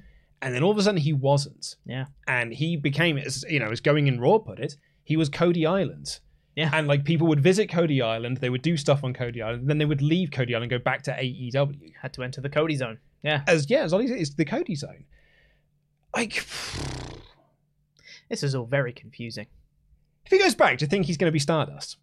and then all of a sudden he wasn't. Yeah. and he became as you know as going in raw put it he was cody island Yeah. and like people would visit cody island they would do stuff on cody island and then they would leave cody island and go back to aew Had to enter the Cody zone. Yeah. as yeah as ollie said it's the cody zone like This is all very confusing. If he goes back, do you think he's going to be Stardust?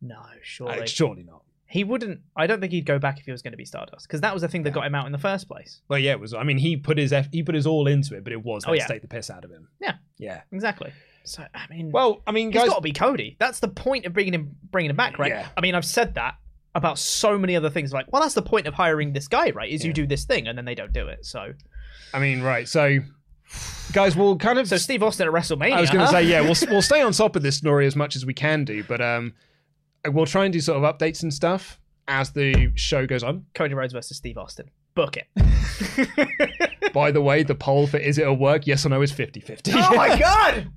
No, Uh, surely. surely not. He wouldn't. I don't think he'd go back if he was going to be Stardust because that was the thing that got him out in the first place. Well, yeah, it was. I mean, he put his F, he put his all into it, but it was Oh, let's yeah. take the piss out of him. Yeah. Yeah. Exactly. So I mean, Well, I mean, he's got to be Cody. That's the point of bringing him bringing him back, right? Yeah. I mean, I've said that about so many other things. Like, well, that's the point of hiring this guy, right? Is you do this thing and then they don't do it. So, I mean, right. So, guys, we'll kind of. so Steve Austin at WrestleMania. I was going to huh? say, yeah, we'll we'll stay on top of this story as much as we can do, but um, we'll try and do sort of updates and stuff as the show goes on. Cody Rhodes versus Steve Austin. Book it. By the way, the poll for is it a work? Yes or no is 50-50. oh my god!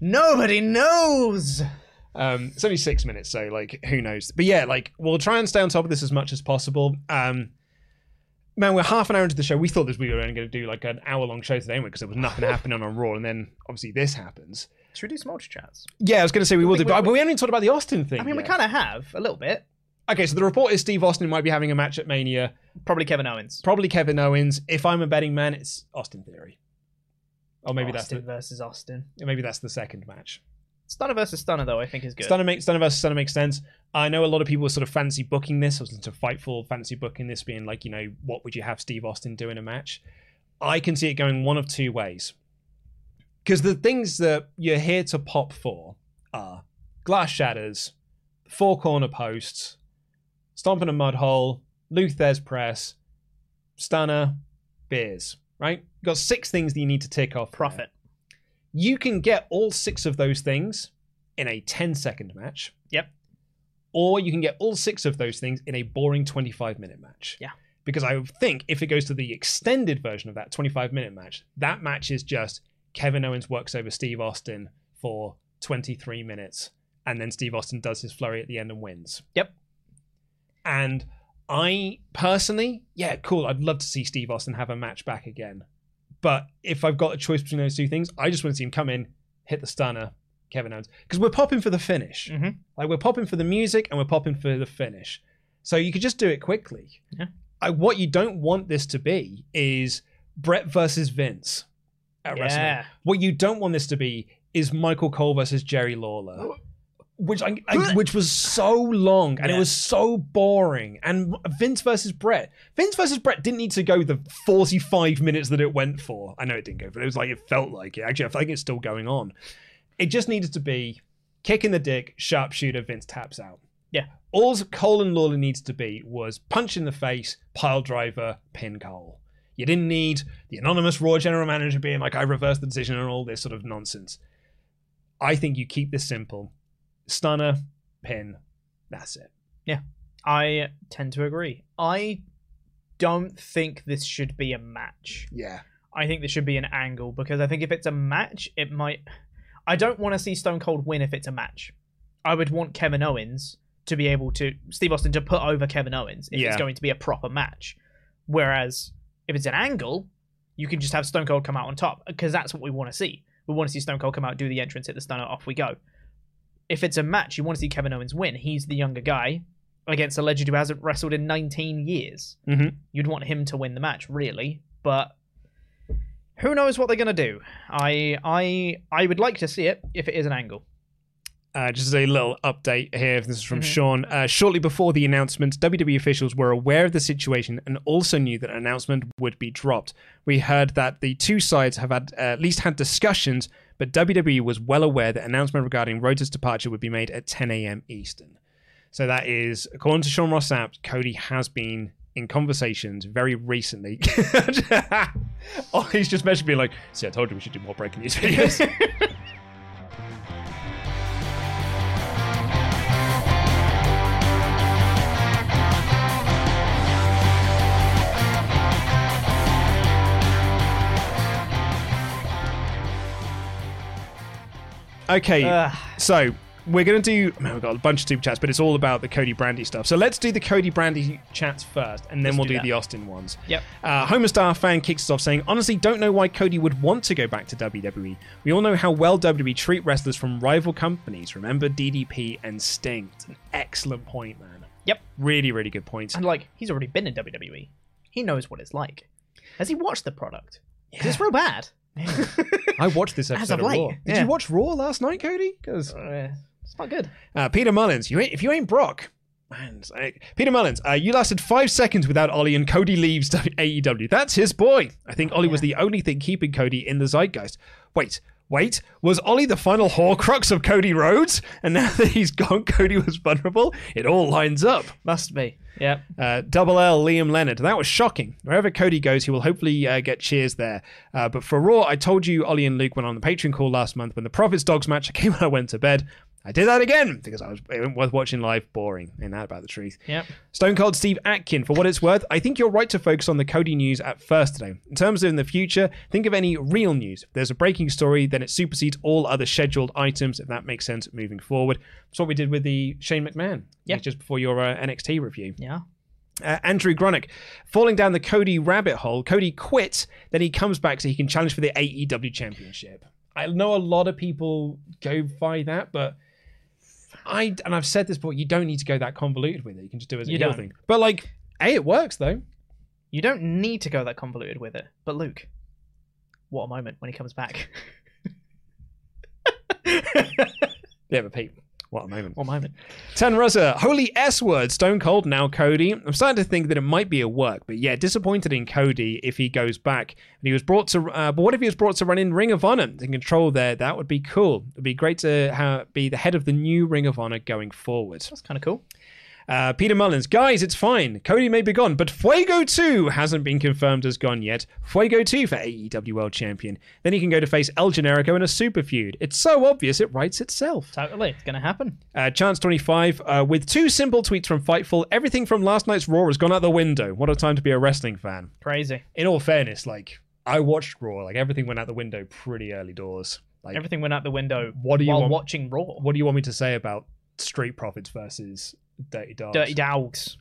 Nobody knows. Um, it's only six minutes, so like, who knows? But yeah, like, we'll try and stay on top of this as much as possible. Um, man, we're half an hour into the show. We thought this we were only going to do like an hour long show today because there was nothing happening on Raw, and then obviously this happens. Should we do some ultra chats? Yeah, I was going to say we will do, but, we- haven't even talked about the Austin thing. I mean, we yet. kind of have a little bit. Okay, so the report is Steve Austin might be having a match at Mania. Probably Kevin Owens. Probably Kevin Owens. If I'm a betting man, it's Austin Theory. Or maybe Austin that's versus Austin. the maybe that's the second match. Stunner versus Stunner, though, I think is good. Stunner makes Stunner versus Stunner makes sense. I know a lot of people are sort of fancy booking this. I was into Fightful fancy booking this, being like, you know, what would you have Steve Austin do in a match? I can see it going one of two ways. Because the things that you're here to pop for are glass shatters, four corner posts, stomping a mud hole, Lou Thesz press, stunner, beers. Right? You've got six things that you need to tick off. Profit. You can get all six of those things in a 10 second match, Yep. or you can get all six of those things in a boring 25 minute match. Yeah. Because I think if it goes to the extended version of that 25 minute match, that match is just Kevin Owens works over Steve Austin for 23 minutes, and then Steve Austin does his flurry at the end and wins. Yep. And I personally, yeah, cool. I'd love to see Steve Austin have a match back again. But if I've got a choice between those two things, I just want to see him come in, hit the stunner, Kevin Owens, because we're popping for the finish. Mhm. Like we're popping for the music and we're popping for the finish. So you could just do it quickly. Yeah. I, what you don't want this to be is Brett versus Vince at WrestleMania. What you don't want this to be is Michael Cole versus Jerry Lawler, oh. which I, I- which was so long and it was so boring. And Vince versus Brett, Vince versus Brett didn't need to go the forty-five minutes that it went for. I know it didn't go, but it was like it felt like it. Actually, I feel like it's still going on. It just needed to be kick in the dick, sharpshooter. Vince taps out. Yeah. All Cole and Lawler needs to be was punch in the face, pile driver, pin Cole. You didn't need the anonymous Raw general manager being like, I reversed the decision and all this sort of nonsense. I think you keep this simple. Stunner, pin, that's it. Yeah, I tend to agree. I don't think this should be a match. Yeah. I think this should be an angle because I think if it's a match, it might. I don't want to see Stone Cold win if it's a match. I would want Kevin Owens to be able to Steve Austin to put over Kevin Owens if Yeah. it's going to be a proper match. Whereas if it's an angle, you can just have Stone Cold come out on top because that's what we want to see. We want to see Stone Cold come out, do the entrance, hit the stunner, off we go. If it's a match, you want to see Kevin Owens win. He's the younger guy against a legend who hasn't wrestled in 19 years. Mm-hmm. You'd want him to win the match, really, but who knows what they're gonna do? I I I would like to see it if it is an angle. Uh, just a little update here. This is from Mhm. Sean. Uh, shortly before the announcement, WWE officials were aware of the situation and also knew that an announcement would be dropped. We heard that the two sides have had uh, at least had discussions, but WWE was well aware that announcement regarding Rhodes' departure would be made at 10 a.m. Eastern. So that is, according to Sean Ross Sapp, Cody has been in conversations very recently. oh, he's just mentioned me like, "See, I told you we should do more breaking news videos." Okay, Ugh. so we're gonna do. Man, we've got a bunch of super chats, but it's all about the Cody Brandy stuff. So let's do the Cody Brandy chats first, and then Let's we'll do do, the Austin ones. Yep. Uh, Homer Star fan kicks us off saying, "Honestly, don't know why Cody would want to go back to WWE. We all know how well WWE treat wrestlers from rival companies. Remember DDP and Sting. It's an excellent point, man. Yep. Really, really good point. And like he's already been in WWE. He knows what it's like. Has he watched the product? 'Cause It's real bad. I watched this episode of late, Raw. Did yeah. you watch Raw last night, Cody? Because Uh, it's not good. uh, Peter Mullins, you ain't, if you ain't Brock, man, Peter Mullins, uh, you lasted five seconds without Ollie, and Cody leaves AEW. That's his boy. I think Ollie was the only thing keeping Cody in the zeitgeist. Wait, wait, was Ollie the final Horcrux of Cody Rhodes? And now that he's gone, Cody was vulnerable. It all lines up. Must be. Yep. Uh, Double L Liam Leonard. That was shocking. Wherever Cody goes, he will hopefully uh, get cheers there. Uh, but for Raw, I told you Ollie and Luke went on the Patreon call last month when the Profits Dogs match. Came when I went to bed. I did that again because I was it worth watching live. Boring. Ain't that about the truth? Yep. Stone Cold Steve Atkin, for what it's worth, I think you're right to focus on the Cody news at first today. In terms of in the future, think of any real news. If there's a breaking story, then it supersedes all other scheduled items, if that makes sense moving forward. That's what we did with the Shane McMahon. Yeah. Just before your uh, NXT review. Yeah. Uh, Andrew Gronick, falling down the Cody rabbit hole. Cody quits, then he comes back so he can challenge for the AEW championship. I know a lot of people go by that, but I and I've said this before. You don't need to go that convoluted with it. You can just do it as a You heel don't. thing. But like, hey, it works though. You don't need to go that convoluted with it. But Luke, what a moment when he comes back. Yeah, but Pete, what a moment. what a moment. Ten Ruzza, holy S word, Stone Cold now Cody. I'm starting to think that it might be a work, but yeah, disappointed in Cody if he goes back. And he was brought to, uh, but what if he was brought to run in Ring of Honor in control there? That would be cool. It'd be great to ha be the head of the new Ring of Honor going forward. That's kind of cool. Uh, Peter Mullins, guys, it's fine. Cody may be gone, but Fuego 2 hasn't been confirmed as gone yet. Fuego 2 for AEW World Champion. Then he can go to face El Generico in a super feud. It's so obvious it writes itself. Totally. It's going to happen. Uh, Chance 25, uh, with two simple tweets from Fightful, everything from last night's Raw has gone out the window. What a time to be a wrestling fan. Crazy. In all fairness, like, I watched Raw, like, everything went out the window pretty early doors. Like, Everything went out the window What do you while want- watching Raw. what do you want me to say about Street Profits versus Dirty Dogs? Dirty Dogs.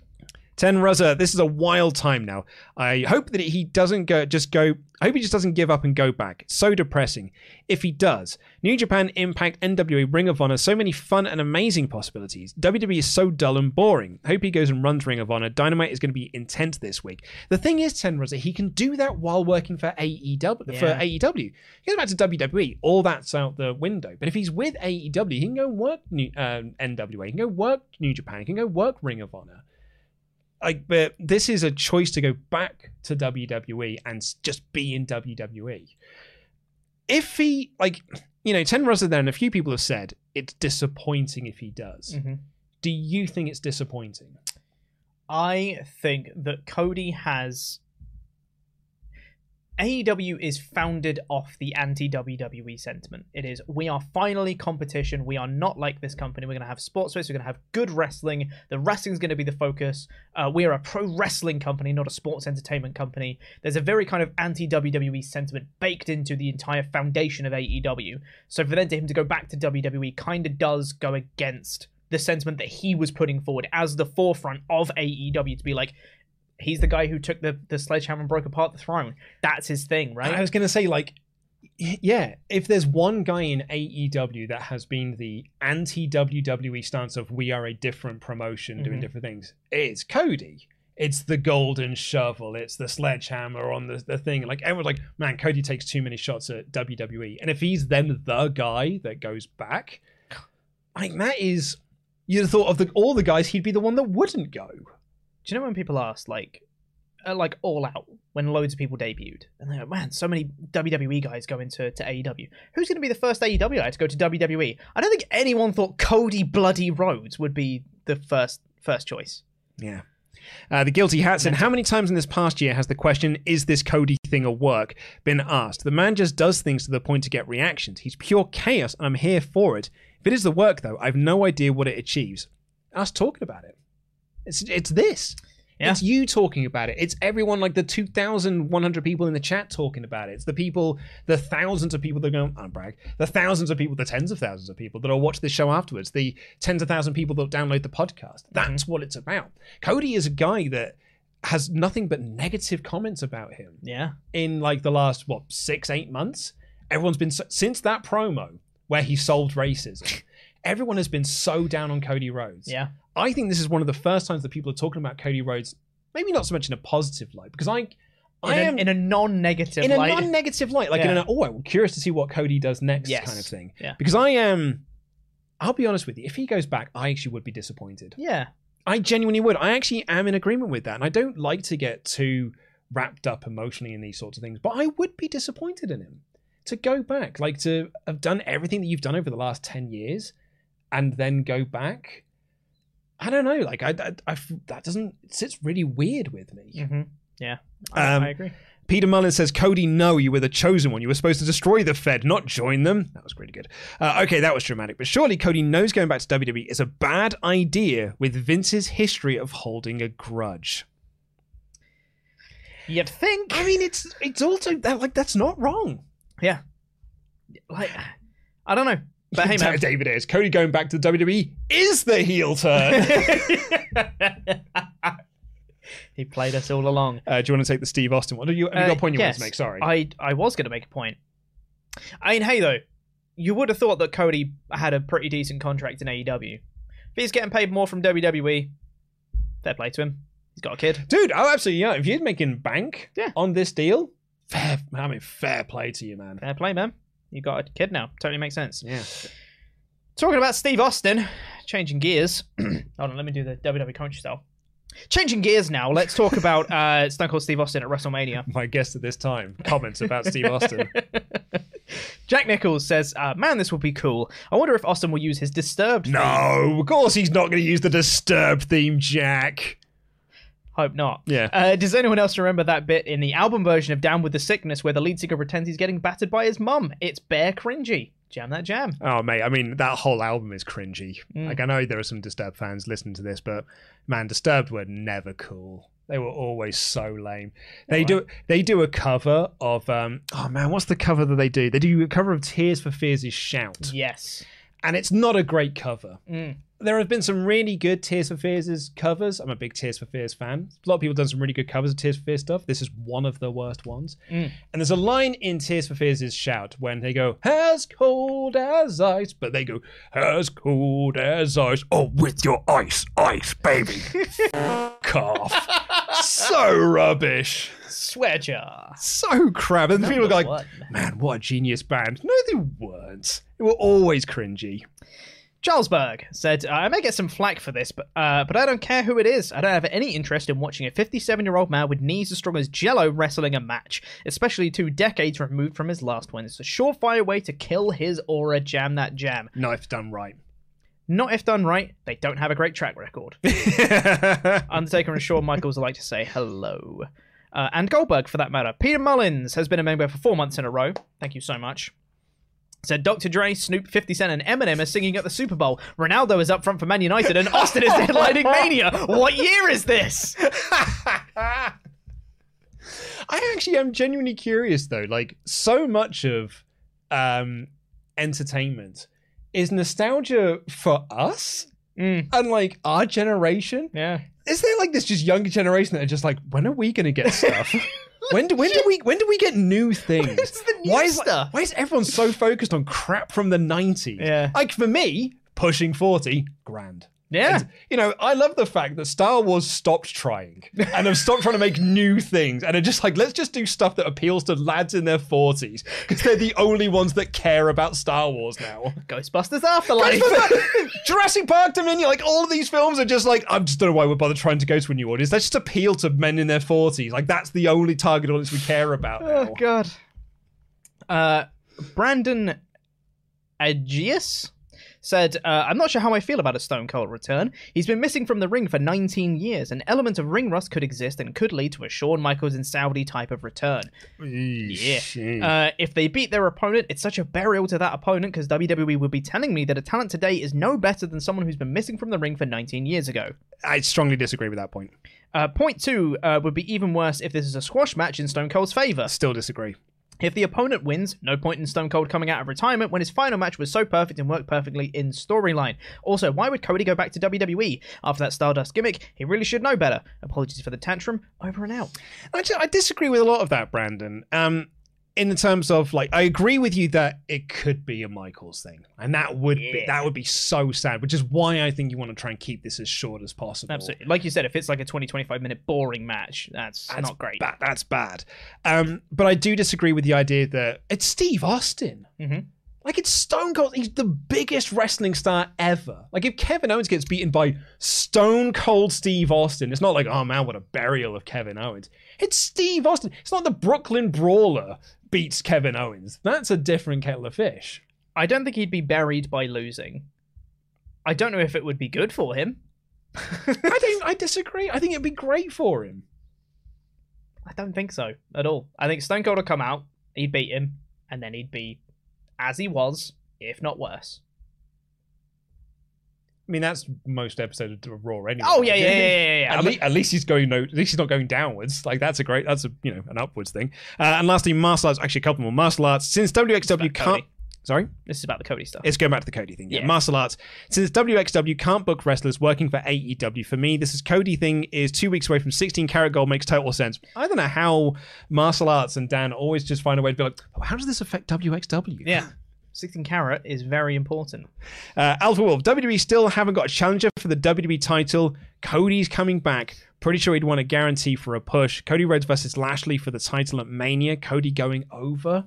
Ten Ruzza, this is a wild time now. I hope that he doesn't go just go I hope he just doesn't give up and go back. It's so depressing. If he does, New Japan, Impact, NWA, Ring of Honor, so many fun and amazing possibilities. WWE is so dull and boring. I hope he goes and runs Ring of Honor. Dynamite is going to be intense this week. The thing is, Ten Ruzza, he can do that while working for AEW. For AEW, he goes back to WWE. All that's out the window. But if he's with AEW, he can go work New, uh, NWA. He can go work New Japan. He can go work Ring of Honor like but this is a choice to go back to WWE and just be in WWE. If he like you know, Ten Ruzza then a few people have said it's disappointing if he does. Mhm. Do you think it's disappointing? I think that Cody has. AEW is founded off the anti WWE sentiment. It is, we are finally competition. We are not like this company. We're going to have sports space. We're going to have good wrestling. The wrestling's going to be the focus. Uh, we are a pro wrestling company, not a sports entertainment company. There's a very kind of anti WWE sentiment baked into the entire foundation of AEW. So for then to him to go back to WWE kind of does go against the sentiment that he was putting forward as the forefront of AEW to be like, he's the guy who took the, the sledgehammer and broke apart the throne. That's his thing, right? I was going to say like yeah, if there's one guy in AEW that has been the anti WWE stance of we are a different promotion doing Mhm. different things, it's Cody. It's the golden shovel. It's the sledgehammer on the, the thing. Like everyone's like, man, Cody takes too many shots at WWE. And if he's then the guy that goes back, like that is you'd have thought of the all the guys, he'd be the one that wouldn't go. Do you know when people asked, like, uh, like All Out, when loads of people debuted, and they're like, man, so many WWE guys go into to AEW. Who's going to be the first AEW guy to go to WWE? I don't think anyone thought Cody Bloody Rhodes would be the first first choice. Yeah. Uh, the guilty hat said, "How many times in this past year has the question "Is this Cody thing a work?" been asked? The man just does things to the point to get reactions. He's pure chaos, and I'm here for it. If it is the work, though, I've no idea what it achieves. Us talking about it. It's it's this. Yeah. It's you talking about it. It's everyone like the 2,100 people in the chat talking about it. It's the people, the thousands of people that go, I don't brag, the thousands of people, the tens of thousands of people that will watch this show afterwards, the tens of thousand people that will download the podcast. Mm-hmm. That's what it's about. Cody is a guy that has nothing but negative comments about him Yeah. in like the last, what, six, eight months. Everyone's been, so, since that promo where he solved racism, everyone has been so down on Cody Rhodes. Yeah. I think this is one of the first times that people are talking about Cody Rhodes, maybe not so much in a positive light, because I in, I a, am in a non-negative in a light. non-negative light, like in Yeah. an oh, I'm curious to see what Cody does next Yes. kind of thing. Yeah. Because I am, I'll be honest with you, if he goes back, I actually would be disappointed. yeah, I genuinely would. I actually am in agreement with that, and I don't like to get too wrapped up emotionally in these sorts of things, but I would be disappointed in him to go back, like to have done everything that you've done over the last ten years, and then go back. I don't know, like I, I, that doesn't it sits really weird with me. hmm yeah, I, Um, I agree. Peter Mullen says, Cody, no, you were the chosen one. You were supposed to destroy the Fed, not join them. That was pretty good. Uh, okay, that was dramatic. But surely Cody knows going back to WWE is a bad idea with Vince's history of holding a grudge. You'd think, I mean, it's it's also that like that's not wrong. yeah, like I don't know, but hey, man, David is Cody going back to the WWE is the heel turn. he played us all along. uh, do you want to take the Steve Austin one? Have you, have you Uh, got a point you want to make? Sorry. I I was going to make a point. I mean, hey though, you would have thought that Cody had a pretty decent contract in AEW. If he's getting paid more from WWE, fair play to him. He's got a kid. Dude, oh, absolutely. Yeah. If you're making bank Yeah. on this deal, fair, I mean, fair play to you, man. Fair play, man. You got a kid now. Totally makes sense. Yeah. Talking about Steve Austin, changing gears. Hold on, let me do the WWE country style. Changing gears now. Let's talk about uh, Stone Cold Steve Austin at WrestleMania. My guest at this time comments about Steve Austin. Jack Nichols says, uh, "Man, this will be cool. I wonder if Austin will use his Disturbed theme. No, of course he's not going to use the Disturbed theme, Jack. Hope not. Yeah. Uh, does anyone else remember that bit in the album version of Down with the Sickness where the lead singer pretends he's getting battered by his mum? It's bare cringy. Jam that jam. Oh, mate, I mean, that whole album is cringy. Mm. Like, I know there are some Disturbed fans listening to this, but man, Disturbed were never cool. They were always so lame. They do they do a cover of um oh man, what's the cover that they do? They do a cover of Tears for Fears' Shout. Yes. And it's not a great cover. Mm. There have been some really good Tears for Fears covers. I'm a big Tears for Fears fan. A lot of people have done some really good covers of Tears for Fears stuff. This is one of the worst ones. Mm. And there's a line in Tears for Fears' shout when they go, as cold as ice, but they go, as cold as ice. Oh, with your ice, ice, baby. Cough. so rubbish. Swear jar. So crap. And people go like, one. man, what a genius band. No, they weren't. They were always cringy. Charles Berg said, I may get some flack for this, but uh, but I don't care who it is. I don't have any interest in watching a 57 year old man with knees as strong as Jello wrestling a match, especially two decades removed from his last one. It's a surefire way to kill his aura. Jam that jam. Knife done right. Not if done right. They don't have a great track record. Undertaker and Shawn Michaels like to say hello. Uh, and Goldberg, for that matter. Peter Mullins has been a member for four months in a row. Thank you so much. Said Dr. Dre, Snoop, 50 Cent, and Eminem are singing at the Super Bowl. Ronaldo is up front for Man United, and Austin is headlining Mania. What year is this? I actually am genuinely curious though. Like so much of um entertainment is nostalgia for us Mm, and like our generation. yeah. Is there like this just younger generation that are just like, when are we gonna get stuff? when do when do we when do we get new things? New why is stuff? why is everyone so focused on crap from the nineties? Yeah. Like for me, pushing forty, grand. Yeah. And, you know, I love the fact that Star Wars stopped trying and have stopped trying to make new things and are just like, let's just do stuff that appeals to lads in their 40s because they're the only ones that care about Star Wars now. Ghostbusters Afterlife. Jurassic Park Dominion, like all of these films are just like, I just don't know why we're bothered trying to go to a new audience. They just appeal to men in their 40s. Like, that's the only target audience we care about now. Oh god. Uh, Brandon Aegeus said, uh, "I'm not sure how I feel about a Stone Cold return. He's been missing from the ring for 19 years. An element of ring rust could exist and could lead to a Shawn Michaels and Saudi type of return. Yeah. Uh, if they beat their opponent, it's such a burial to that opponent because WWE would be telling me that a talent today is no better than someone who's been missing from the ring for 19 years ago." I strongly disagree with that point. Uh, point two uh, would be even worse if this is a squash match in Stone Cold's favor. Still disagree. If the opponent wins, no point in Stone Cold coming out of retirement when his final match was so perfect and worked perfectly in storyline. Also, why would Cody go back to WWE after that Stardust gimmick? He really should know better. Apologies for the tantrum. Over and out. I, I disagree with a lot of that, Brandon. Um, in the terms of like, I agree with you that it could be a Michaels thing, and that would be that would be so sad. Which is why I think you want to try and keep this as short as possible. Absolutely. Like you said, if it's like a 20, 25 minute boring match, that's, That's not great. ba- that's bad. Um, but I do disagree with the idea that it's Steve Austin. Mhm. Like it's Stone Cold. He's the biggest wrestling star ever. Like if Kevin Owens gets beaten by Stone Cold Steve Austin, it's not like oh man, what a burial of Kevin Owens. It's Steve Austin. It's not the Brooklyn Brawler beats Kevin Owens. That's a different kettle of fish. I don't think he'd be buried by losing. I don't know if it would be good for him. I don't. I disagree. I think it'd be great for him. I don't think so at all. I think Stone Cold would come out, he'd beat him, and then he'd be as he was, if not worse. I mean, that's most episodes of Raw anyway. Oh yeah, yeah, yeah, yeah. yeah. At, le- at least he's going no. At least he's not going downwards. Like that's a great. That's a you know an upwards thing. Uh, and lastly, martial arts. Actually, a couple more martial arts. Since WXW can't. Cody. Sorry, this is about the Cody stuff. it's going back to the Cody thing. Yeah. Yeah. martial arts. Since WXW can't book wrestlers working for AEW, for me, this is Cody thing is two weeks away from 16 karat gold makes total sense. I don't know how martial arts and Dan always just find a way to be like, oh, how does this affect WXW? yeah. 16 carat is very important. Uh, Alpha Wolf, WWE still haven't got a challenger for the WWE title. Cody's coming back. Pretty sure he'd want a guarantee for a push. Cody Rhodes versus Lashley for the title at Mania. Cody going over.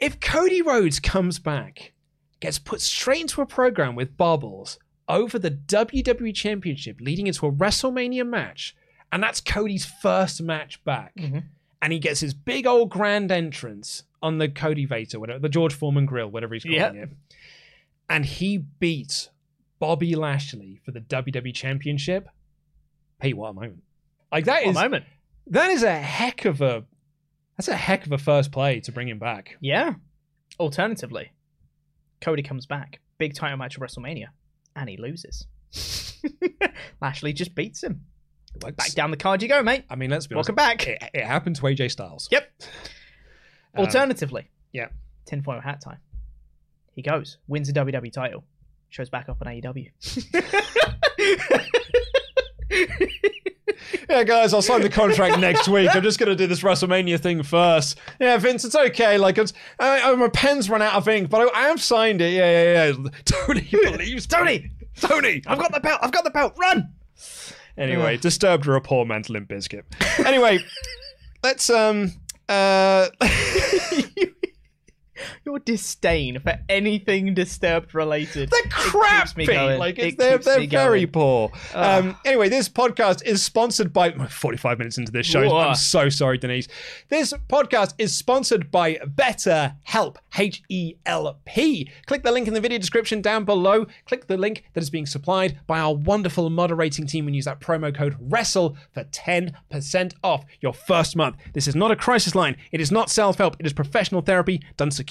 If Cody Rhodes comes back, gets put straight into a program with Bubbles over the WWE Championship, leading into a WrestleMania match, and that's Cody's first match back, mm-hmm. and he gets his big old grand entrance on the Cody Vator, whatever, the George Foreman grill, whatever he's calling Yep. it, and he beats Bobby Lashley for the WWE Championship. Hey, what a moment! Like that What is a moment. that is a heck of a that's a heck of a first play to bring him back. Yeah. Alternatively, Cody comes back, big title match at WrestleMania, and he loses. Lashley just beats him. Like, Back down the card you go, mate. I mean, let's be honest. Welcome back. It, it happened to AJ Styles. Yep. Um, Alternatively, yeah. tinfoil hat time. He goes, wins the WWE title, shows back up on AEW. Yeah, guys, I'll sign the contract next week. I'm just gonna do this WrestleMania thing first. Yeah, Vince, it's okay. Like, it's I, I, my pen's run out of ink, but I, I have signed it. Yeah, yeah, yeah. Tony believes Tony. Tony, I've got the belt. I've got the belt. Run. Anyway, disturbed or a poor mental Limp Bizkit. Anyway, let's um uh Your disdain for anything disturbed related. they're It crappy. going. Like It they're they're very poor. Um anyway, this podcast is sponsored by 45 minutes into this show. Whoa. I'm so sorry, Denise. This podcast is sponsored by BetterHelp. H E L P. Click the link in the video description down below. Click the link that is being supplied by our wonderful moderating team and use that promo code WRESTLE for 10% off your first month. This is not a crisis line. It is not self-help. It is professional therapy done securely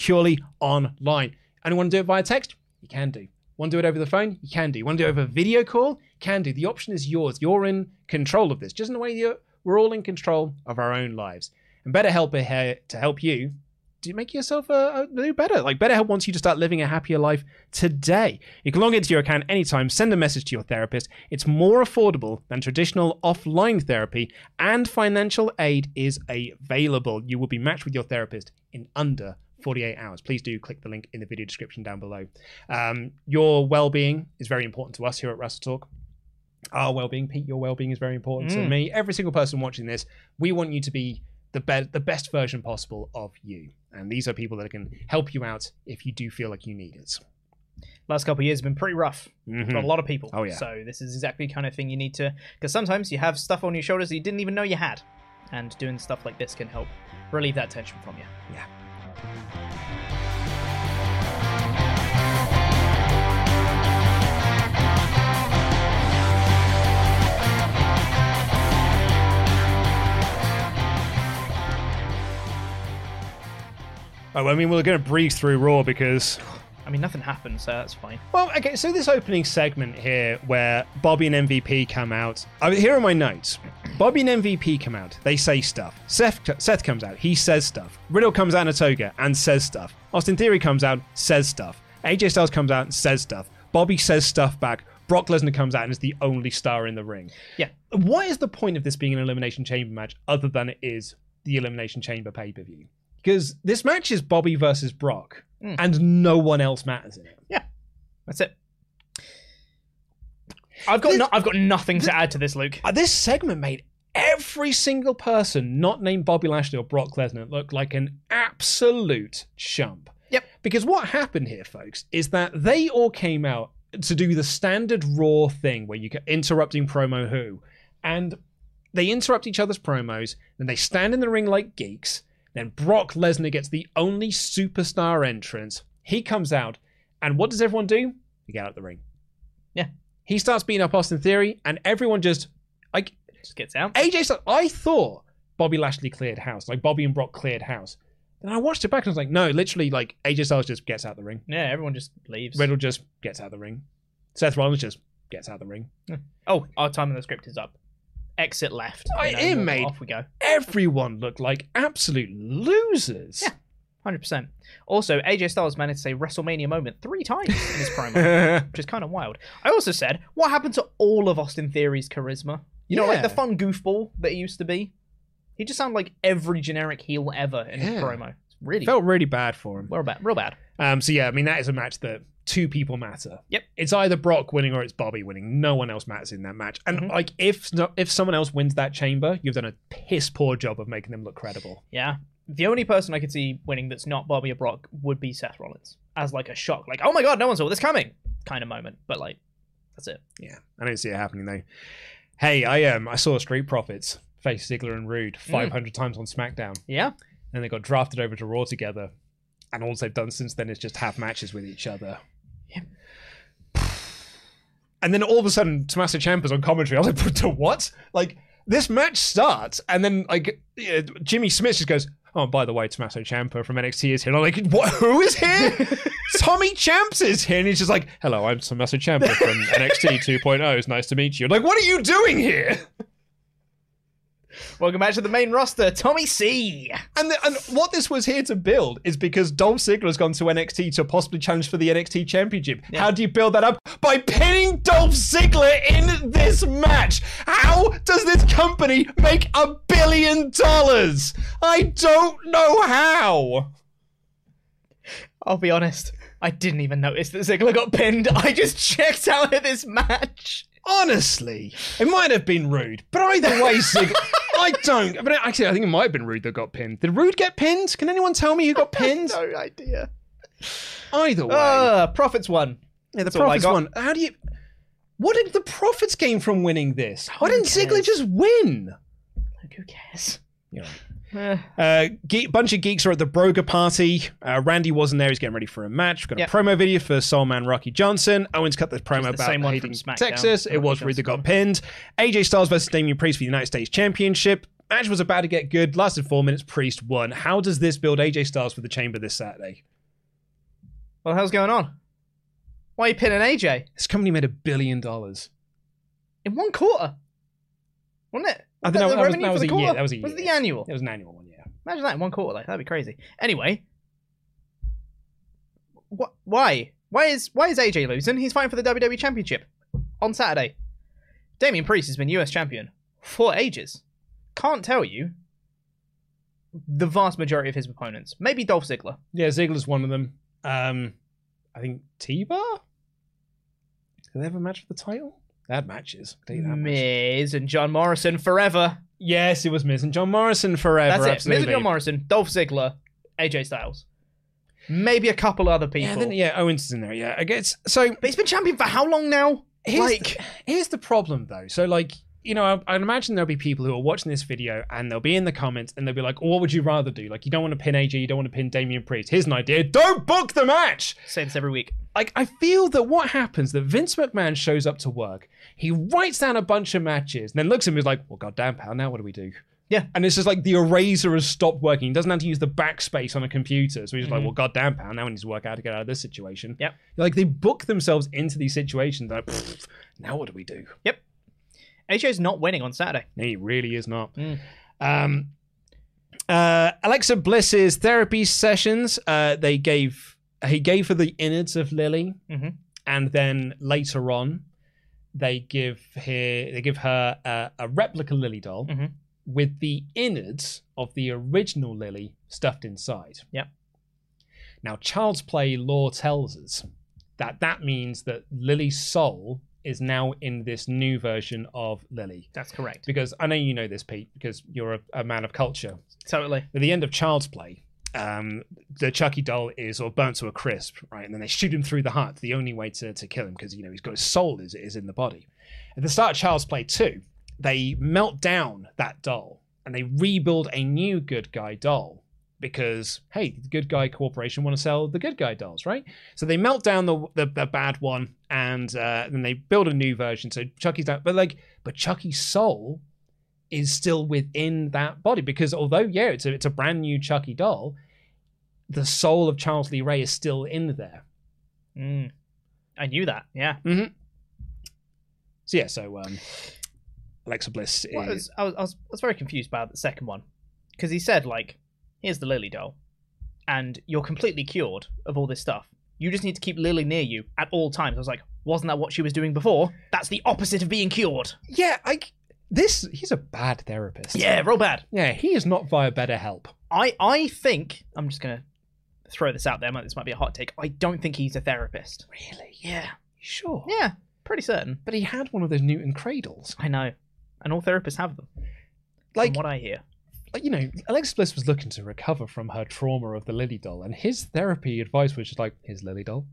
online. And you want to do it via text? You can do. Want to do it over the phone? You can do. Want to do it over a video call? Can do. The option is yours. You're in control of this. Just in the way we're all in control of our own lives. And BetterHelp are here to help you to make yourself uh, a, a do better. Like BetterHelp wants you to start living a happier life today. You can log into your account anytime, send a message to your therapist. It's more affordable than traditional offline therapy, and financial aid is available. You will be matched with your therapist in under 48 hours. Please do click the link in the video description down below. Um, your well-being is very important to us here at Wrestle Talk our well-being pete your well-being is very important to Mm. me every single person watching this we want you to be the be- the best version possible of you and these are people that can help you out if you do feel like you need it Last couple of years have been pretty rough Mhm. for a lot of people. Oh, yeah. So this is exactly the kind of thing you need to, because sometimes you have stuff on your shoulders that you didn't even know you had, and doing stuff like this can help relieve that tension from you. yeah Oh, I mean, we're going to breeze through Raw because I mean, nothing happened, so that's fine. Well, okay, so this opening segment here where Bobby and MVP come out. Uh, here are my notes. Bobby and MVP come out. They say stuff. Seth, Seth comes out. He says stuff. Riddle comes out in a toga and says stuff. Austin Theory comes out, says stuff. AJ Styles comes out and says stuff. Bobby says stuff back. Brock Lesnar comes out and is the only star in the ring. Yeah. What is the point of this being an Elimination Chamber match other than it is the Elimination Chamber pay per view? because this match is Bobby versus Brock, Mm. and no one else matters in it. Yeah. That's it. I've got This- no, I've got nothing to add to this, Luke. Uh, this segment made every single person not named Bobby Lashley or Brock Lesnar look like an absolute chump. Yep. Because what happened here, folks, is that they all came out to do the standard Raw thing where you get interrupting promo who, and they interrupt each other's promos, then they stand in the ring like geeks. Then Brock Lesnar gets the only superstar entrance. He comes out, and what does everyone do? They get out the ring. Yeah. He starts beating up Austin Theory, and everyone just like Just gets out. AJ I thought Bobby Lashley cleared house, like Bobby and Brock cleared house. Then I watched it back and I was like, no, literally, like AJ Styles just gets out the ring. Yeah, everyone just leaves. Riddle just gets out the ring. Seth Rollins just gets out the ring. Oh, our time in the script is up. Exit left. I- You know, it made- Off we go. Everyone looked like absolute losers. Yeah. Hundred percent. Also, AJ Styles managed to say WrestleMania moment three times in his promo, which is kind of wild. I also said, what happened to all of Austin Theory's charisma? You know, like Yeah. the fun goofball that he used to be. He just sounded like every generic heel ever in his Yeah. promo. It's really Felt really bad for him. real bad. Real bad. Um, so yeah, I mean that is a match that two people matter. Yep. It's either Brock winning or it's Bobby winning. No one else matters in that match. And Mhm. like if if someone else wins that chamber, you've done a piss poor job of making them look credible. Yeah. The only person I could see winning that's not Bobby or Brock would be Seth Rollins as like a shock, like oh my god, no one saw this coming kind of moment. But like, that's it. Yeah, I don't see it happening though. Hey, I um I saw Street Profits face Ziggler and Roode 500 times on SmackDown, Yeah. and they got drafted over to Raw together, and all they've done since then is just have matches with each other. Yep. And then all of a sudden, Tommaso Ciampa's on commentary. I was like, to what? Like this match starts, and then like yeah, Jimmy Smith just goes, "Oh, by the way, Tommaso Ciampa from NXT is here." And I'm like, "What? Who is here?" Tommy Champs is here, and he's just like, "Hello, I'm Tommaso Ciampa from NXT 2.0. It's nice to meet you." I'm like, what are you doing here? Welcome back to the main roster, Tommy C. And, the, and what this was here to build is because Dolph Ziggler's gone to NXT to possibly challenge for the NXT Championship. How do you build that up? By pinning Dolph Ziggler in this match. How does this company make a billion dollars? I don't know how. I'll be honest, I didn't even notice that Ziggler got pinned. I just checked out of this match. Honestly, it might have been Roode, but either way, Ziggler. I don't. But actually, I think it might have been Roode that got pinned. Did Roode get pinned? Can anyone tell me who got pinned? no idea. Either way. Uh, Profits won. Yeah, the That's all I Profits got. won. How do you? What did the Profits gain from winning this? Why didn't Ziggler cares? just win? Like, who cares? You know. Eh, Uh, geek, bunch of geeks are at the Broga party. Uh, Randy wasn't there. He's getting ready for a match. We've got Yep. a promo video for Soul Man Rocky Johnson. Owens cut this promo the about same one hating from SmackDown. Texas. It was Roode that got pinned. AJ Styles versus Damian Priest for the United States Championship. Match was about to get good. Lasted four minutes. Priest won. How does this build AJ Styles for the Chamber this Saturday? what the hell's going on? Why are you pinning AJ? This company made a billion dollars. In one quarter? Wasn't it? I Was think that- that was- that was a year. That was a Was it the annual? It was an annual one, yeah. Imagine that in one quarter. Like that'd be crazy. Anyway, what? Why? Why is why is AJ losing? He's fighting for the WWE Championship on Saturday. Damian Priest has been US champion for ages. Can't tell you the vast majority of his opponents. Maybe Dolph Ziggler. Yeah, Ziggler's one of them. Um, I think T-Bar? Did they have a match for the title? They had matches. I'll that much. Miz and John Morrison forever. Yes, it was Miz and John Morrison forever. That's it. Miz and John Morrison, Dolph Ziggler, AJ Styles. Maybe a couple other people. Yeah, then, yeah, Owens is in there. Yeah, I guess. So But he's been champion for how long now? here's like, the, here's the problem though. So like you know, I, I'd imagine there'll be people who are watching this video and they'll be in the comments and they'll be like, oh, "What would you rather do? Like, you don't want to pin AJ, you don't want to pin Damian Priest. Here's an idea: don't book the match." say this every week. like I feel that what happens that Vince McMahon shows up to work, he writes down a bunch of matches, and then looks at me and is like, "Well, goddamn, pal, now what do we do?" Yeah. and it's just like the eraser has stopped working. He doesn't have to use the backspace on a computer, so he's just like, mm-hmm. "Well, goddamn, pal, now we need to work out how to get out of this situation." Yep. like they book themselves into these situations. Like, now what do we do? Yep. AJ's not winning on Saturday. He really is not. Mm. Um, uh, Alexa Bliss's therapy sessions. Uh, they gave he gave her the innards of Lily, Mhm. and then later on, they give her they give her a, a replica Lily doll Mhm. with the innards of the original Lily stuffed inside. Yep. Now, child's play law tells us that that means that Lily's soul is now in this new version of Lily. That's correct. Because I know you know this, Pete, because you're a, a man of culture. Totally. At the end of Child's Play, um, the Chucky doll is all burnt to a crisp, right? And then they shoot him through the heart. The only way to, to kill him because you know he's got his soul is is in the body. At the start of Child's Play two, they melt down that doll and they rebuild a new good guy doll because hey, the good guy corporation want to sell the good guy dolls, right? So they melt down the the, the bad one and uh, then they build a new version. So Chucky's down, but like, but Chucky's soul is still within that body because although yeah, it's a it's a brand new Chucky doll, the soul of Charles Lee Ray is still in there. Mm. I knew that. Yeah. So yeah, so um, Alexa Bliss is was, I, was, I was I was very confused about the second one because he said like, "Here's the Lily doll, and you're completely cured of all this stuff. You just need to keep Lily near you at all times." I was like, "Wasn't that what she was doing before? That's the opposite of being cured." yeah, I this he's a bad therapist. Yeah, real bad. yeah, he is not via BetterHelp. I I think I'm just gonna throw this out there. This might be a hot take. I don't think he's a therapist. Really? Yeah. Sure. Yeah. Pretty certain. But he had one of those Newton cradles. I know, and all therapists have them. Like, from what I hear. You know, Alexa Bliss was looking to recover from her trauma of the Lily doll, and his therapy advice was just like, "Here's Lily doll."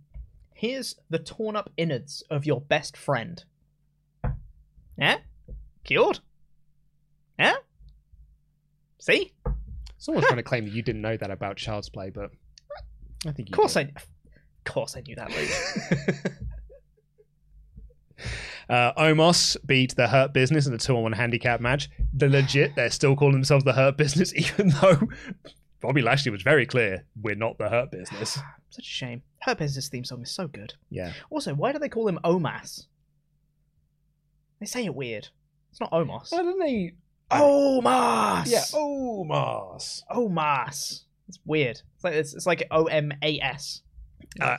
Here's the torn up innards of your best friend. Yeah? Cured? Yeah? See? Someone's trying to claim that you didn't know that about Child's Play, but I think you Of course did. I Of course I knew that, Luke. Uh, Omos beat the Hurt Business in a two-on-one handicap match. The legit, they're still calling themselves the Hurt Business, even though Bobby Lashley was very clear, we're not the Hurt Business. Such a shame. Hurt business theme song is so good. Yeah. Also, why do they call him Omas? They say it weird. It's not Omos. Why don't they? Omas! Yeah, Omos. Omas. It's weird. It's like it's, it's like O M A S. Uh.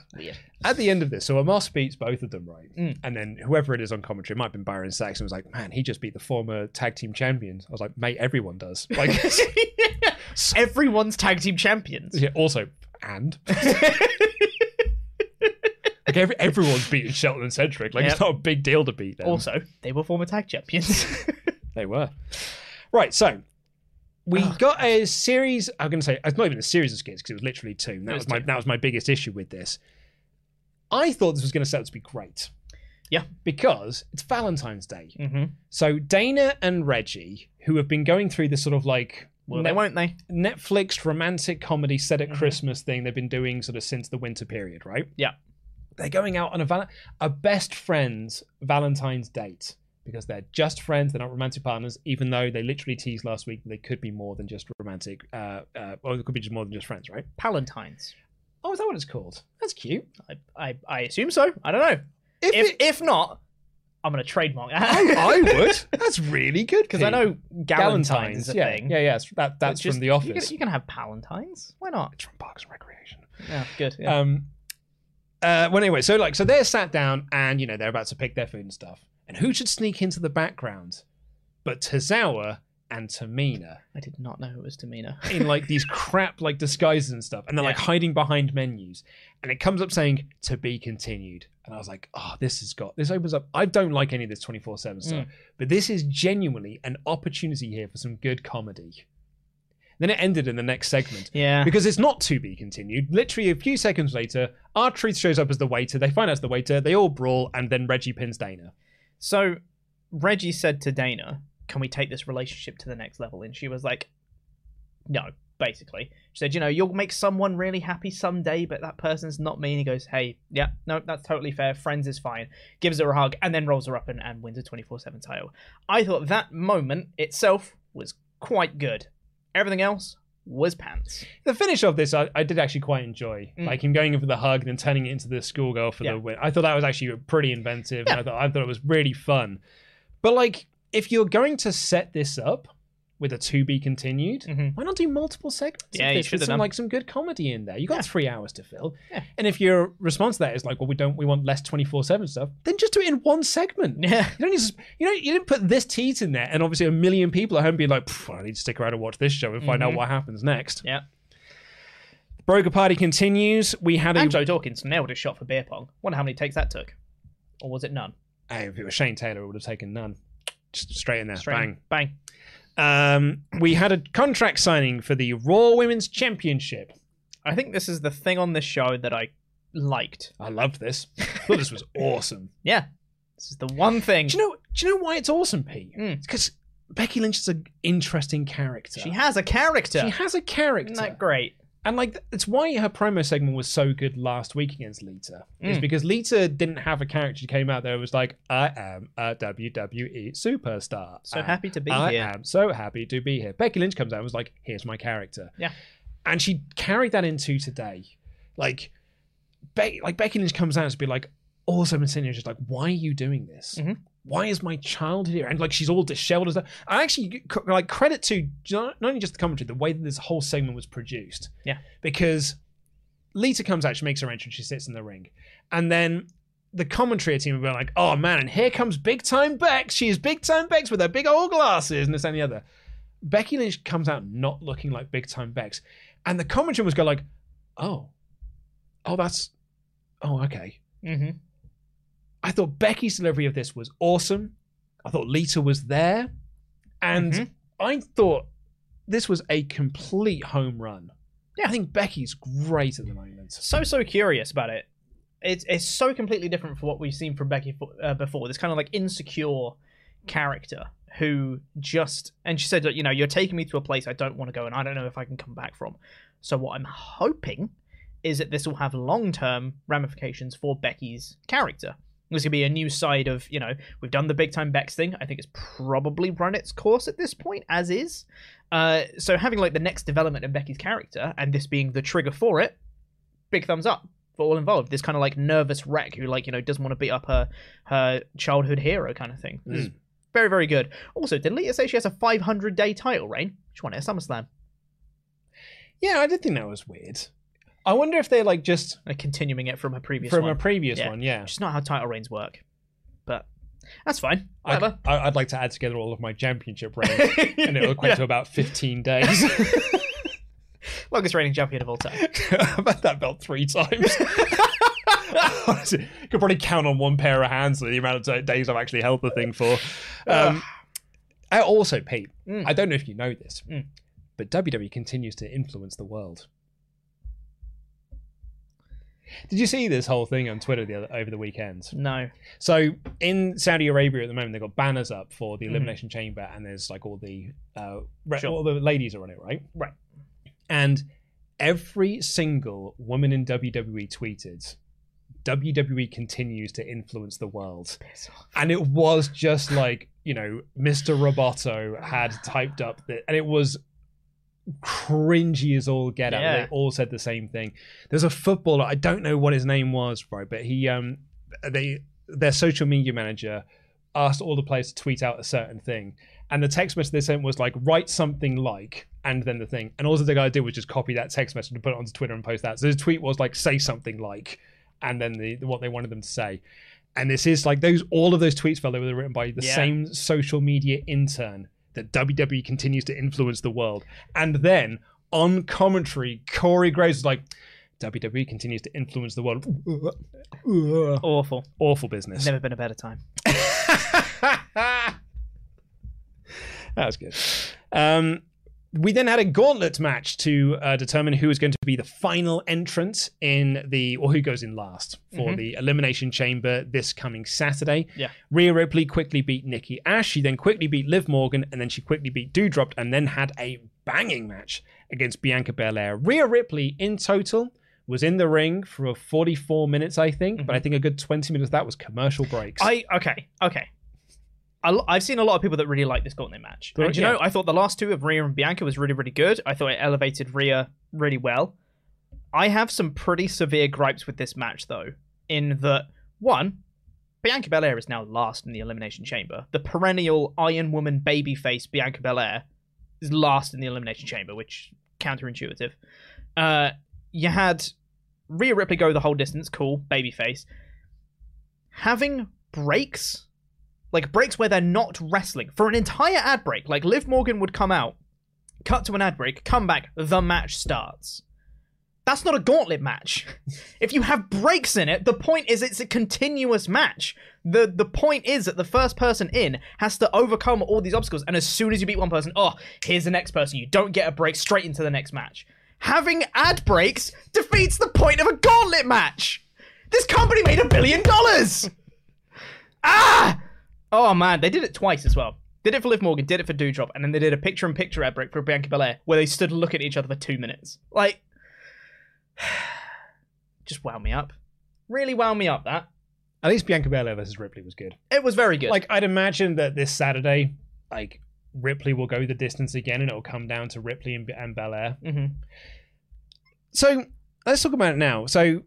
At the end of this, so Omos beats both of them, right? Mm. And then whoever it is on commentary, it might have been Byron Saxton, was like, man, he just beat the former tag team champions. I was like, mate, everyone does. Like, Everyone's tag team champions. yeah, also, and. like, every, everyone's beaten Shelton and Cedric. Like, Yep. it's not a big deal to beat them. Also, they were former tag champions. They were. Right, so we Oh, got a series. I'm going to say it's not even a series of skits because it was literally two. That was, was my two. that was my biggest issue with this. I thought this was going to set up to be great. Yeah. because it's Valentine's Day. mm-hmm. So Dana and Reggie, who have been going through this sort of like Well, Net- they won't they? Netflix romantic comedy set at Mhm. Christmas thing they've been doing sort of since the winter period, right? Yeah. They're going out on a val- a best friends Valentine's date because they're just friends, they're not romantic partners, even though they literally teased last week that they could be more than just romantic, uh, uh, or it could be just more than just friends, right? Palantines. Oh, is that what it's called? That's cute. I, I, I assume so. I don't know. If, If it- if not, I'm gonna trademark that. I, I would. That's really good because I know Galentine's is a yeah, thing. yeah, yeah. it's- That, that's It's just- from The You Office. can, you can have Palantines. Why not? It's from Parks and Recreation. Yeah, good. Yeah. Um, uh, well, anyway, so like, so they're sat down and you know they're about to pick their food and stuff. And who should sneak into the background but Tozawa and Tamina I did not know it was Tamina. in like these crap like disguises and stuff, and they're like hiding behind menus. And it comes up saying to be continued, and I was like, oh, this has got this opens up. I don't like any of this twenty four seven stuff, mm. but this is genuinely an opportunity here for some good comedy. Then it ended in the next segment Yeah. because it's not to be continued. Literally a few seconds later, R-Truth shows up as the waiter. They find out it's the waiter. They all brawl, and then Reggie pins Dana. So Reggie said to Dana, "Can we take this relationship to the next level?" And she was like, "No." Basically, she said, "You know, you'll make someone really happy someday, but that person's not me." And he goes, "Hey, yeah, no, that's totally fair. Friends is fine." Gives her a hug and then rolls her up and, and wins a twenty four seven title. I thought that moment itself was quite good. Everything else was pants. The finish of this, I, I did actually quite enjoy. Mm. Like him going in for the hug and then turning it into the schoolgirl for Yeah. the win. I thought that was actually pretty inventive. Yeah. And I thought I thought it was really fun. But like, if you're going to set this up with a to be continued, Mhm. why not do multiple segments? Yeah, you should have some done. like some good comedy in there. You got Yeah. three hours to fill. Yeah. And if your response to that is like, well, we don't, we want less twenty four seven stuff, then just do it in one segment. Yeah. You don't need to, you know, you didn't put this tease in there, and obviously a million people at home being like, I need to stick around and watch this show and find out Mhm. what happens next. Yeah. Broker Party continues. We had a. And Joe Dawkins nailed a shot for beer pong. Wonder how many takes that took, or was it none? Hey, if it was Shane Taylor, it would have taken none. Just straight in there. Straight Bang. bang. Um, we had a contract signing for the Raw Women's Championship. I think this is the thing on this show that I liked. I loved this. I thought this was awesome. Yeah, this is the one thing. Do you know? Do you know why it's awesome, Pete? Because Becky Lynch is an interesting character. She has a character. She has a character. Isn't that great? And like it's why her promo segment was so good last week against Lita. Is Mm. because Lita didn't have a character. She came out there and was like, I am a WWE superstar. So happy to be I here. I am so happy to be here. Becky Lynch comes out and was like, here's my character. Yeah. And she carried that into today. Like Be- like Becky Lynch comes out and be like, all of a sudden Cena just like, why are you doing this? Mhm. Why is my child here? And like she's all disheveled and stuff. I actually like credit to not only just the commentary, the way that this whole segment was produced Yeah. because Lita comes out, she makes her entrance, she sits in the ring, and then the commentary team will be like, "Oh man, and here comes big time Bex. She is big time Bex with her big old glasses and this and the other." Becky Lynch comes out not looking like big time Bex, and the commentary was go like, "Oh, oh that's, oh okay." Mm-hmm. I thought Becky's delivery of this was awesome. I thought Lita was there, and Mhm. I thought this was a complete home run. Yeah. I think Becky's great at the moment. So so curious about it. It's it's so completely different from what we've seen from Becky uh, before. This kind of like insecure character who just and she said, you know, you're taking me to a place I don't want to go, and I don't know if I can come back from. So what I'm hoping is that this will have long term ramifications for Becky's character. There's gonna be a new side of, you know, we've done the big time Bex thing. I think it's probably run its course at this point, as is. Uh, so having like the next development in Becky's character, and this being the trigger for it, big thumbs up for all involved. This kind of like nervous wreck who like you know doesn't want to beat up her her childhood hero kind of thing. Is very very good. Also, did Lita say she has a 500 day title reign? She won it at SummerSlam. Yeah, I did think that was weird. I wonder if they're like just Like continuing it from a previous from one. a previous Yeah. one. Yeah, Which is not how title reigns work, but that's fine. I'd, Whatever. I- I'd like to add together all of my championship reigns, and it'll equate to about 15 days. Longest reigning champion of all time. I've had that belt three times. Honestly, could probably count on one pair of hands the amount of days I've actually held the thing for. Um, I also, Pete, Mm. I don't know if you know this, Mm. but WWE continues to influence the world. Did you see this whole thing on Twitter the other, over the weekend? No. So in Saudi Arabia at the moment, they've got banners up for Mm-hmm. the Elimination Chamber, and there's like all the uh, re- Sure. all the ladies are on it, right? Right. And every single woman in WWE tweeted, WWE continues to influence the world. And it was just like, you know, Mr. Roboto had typed up that, and it was cringy as all get out. Yeah. They all said the same thing. There's a footballer, I don't know what his name was, right, but he, um, they, their social media manager asked all the players to tweet out a certain thing. And the text message they sent was like, write something like, and then the thing. And all that the guy did was just copy that text message and put it onto Twitter and post that. So his tweet was like, say something like, and then the what they wanted them to say. And this is like those all of those tweets they were written by the Yeah. same social media intern that WWE continues to influence the world. And then on commentary, Corey Graves is like, WWE continues to influence the world. Awful. Awful business. Never been a better time. that was good. Um, we then had a gauntlet match to uh, determine who was going to be the final entrant in the, or who goes in last for the Elimination Chamber this coming Saturday. Yeah. Rhea Ripley quickly beat Nikki Ash. She then quickly beat Liv Morgan, and then she quickly beat Doudrop, and then had a banging match against Bianca Belair. Rhea Ripley, in total, was in the ring for 44 minutes, I think, but I think a good 20 minutes of that was commercial breaks. I okay, okay. I've seen a lot of people that really like this gauntlet match. Right, And you yeah. know, I thought the last two of Rhea and Bianca was really, really good. I thought it elevated Rhea really well. I have some pretty severe gripes with this match, though, in that one, Bianca Belair is now last in the Elimination Chamber. The perennial Iron Woman babyface Bianca Belair is last in the Elimination Chamber, which counterintuitive. Uh, you had Rhea Ripley go the whole distance, cool, babyface. Having breaks, like breaks where they're not wrestling, for an entire ad break, like Liv Morgan would come out, cut to an ad break, come back, the match starts. That's not a gauntlet match. if you have breaks in it, the point is it's a continuous match. The the point is that the first person in has to overcome all these obstacles, and as soon as you beat one person, oh, here's the next person. You don't get a break straight into the next match. Having ad breaks defeats the point of a gauntlet match. This company made a billion dollars. Ah! Oh man, they did it twice as well. Did it for Liv Morgan, did it for Doudrop, and then they did a picture-in-picture ad break for Bianca Belair, where they stood looking at each other for two minutes. Like, just wound me up. Really wound me up. That At least Bianca Belair versus Ripley was good. it was very good. Like I'd imagine that this Saturday, like Ripley will go the distance again, and it'll come down to Ripley and, and Belair. Mhm. So let's talk about it now. So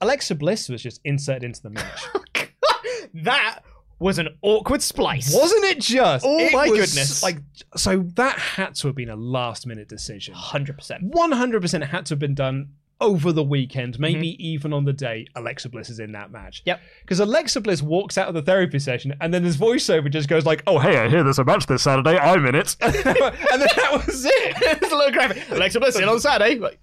Alexa Bliss was just inserted into the match, that was an awkward splice, wasn't it? Just Oh It my was, goodness. Like so that had to have been a last minute decision. Hundred percent. One hundred percent had to have been done over the weekend, maybe Mm-hmm. even on the day Alexa Bliss is in that match. Yep. Because Alexa Bliss walks out of the therapy session and then this voiceover just goes like, "Oh hey, I hear there's a match this Saturday. I'm in it," and then that was it. it's a little graphic. Alexa Bliss in on Saturday. Like,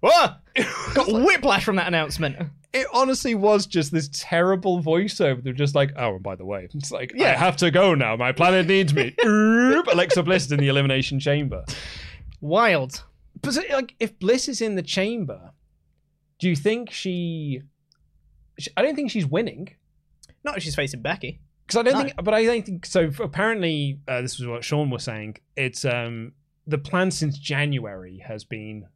what? Got whiplash from that announcement. It honestly was just this terrible voiceover. They're just like, "Oh, and by the way, it's like I Yeah. have to go now. My planet needs me." Oop, Alexa Bliss is in the elimination chamber. Wild. But so, like, if Bliss is in the chamber, do you think she? she- I don't think she's winning. Not if she's facing Becky. Because I don't No. think, but I don't think so. Apparently, uh, this was what Sean was saying. It's um the plan since January has been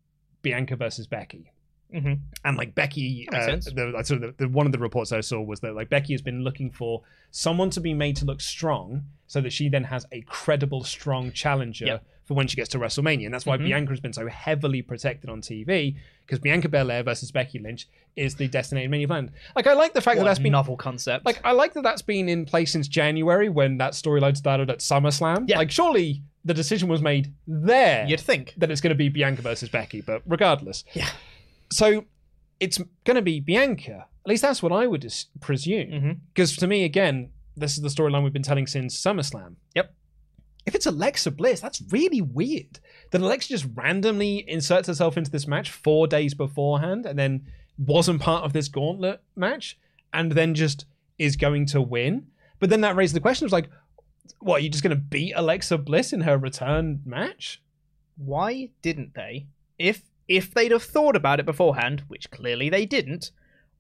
Bianca versus Becky, Mhm. and like Becky, That uh, the, so the, the one of the reports I saw was that like Becky has been looking for someone to be made to look strong, so that she then has a credible, strong challenger Yep. for when she gets to WrestleMania, and that's why Mhm. Bianca has been so heavily protected on TV because Bianca Belair versus Becky Lynch is the designated main event. Like I like the fact that What that's a been novel concept. like I like that that's been in place since January when that storyline started at SummerSlam. Yeah. Like surely the decision was made there you'd think. that it's going to be Bianca versus Becky, but regardless. Yeah. So it's going to be Bianca. At least that's what I would as- presume. Mm-hmm. Because to me, again, this is the storyline we've been telling since SummerSlam. Yep. If it's Alexa Bliss, that's really weird. That Alexa just randomly inserts herself into this match four days beforehand and then wasn't part of this gauntlet match and then just is going to win. But then that raises the question of like, what, are you just going to beat Alexa Bliss in her return match? Why didn't they? If if they'd have thought about it beforehand, which clearly they didn't,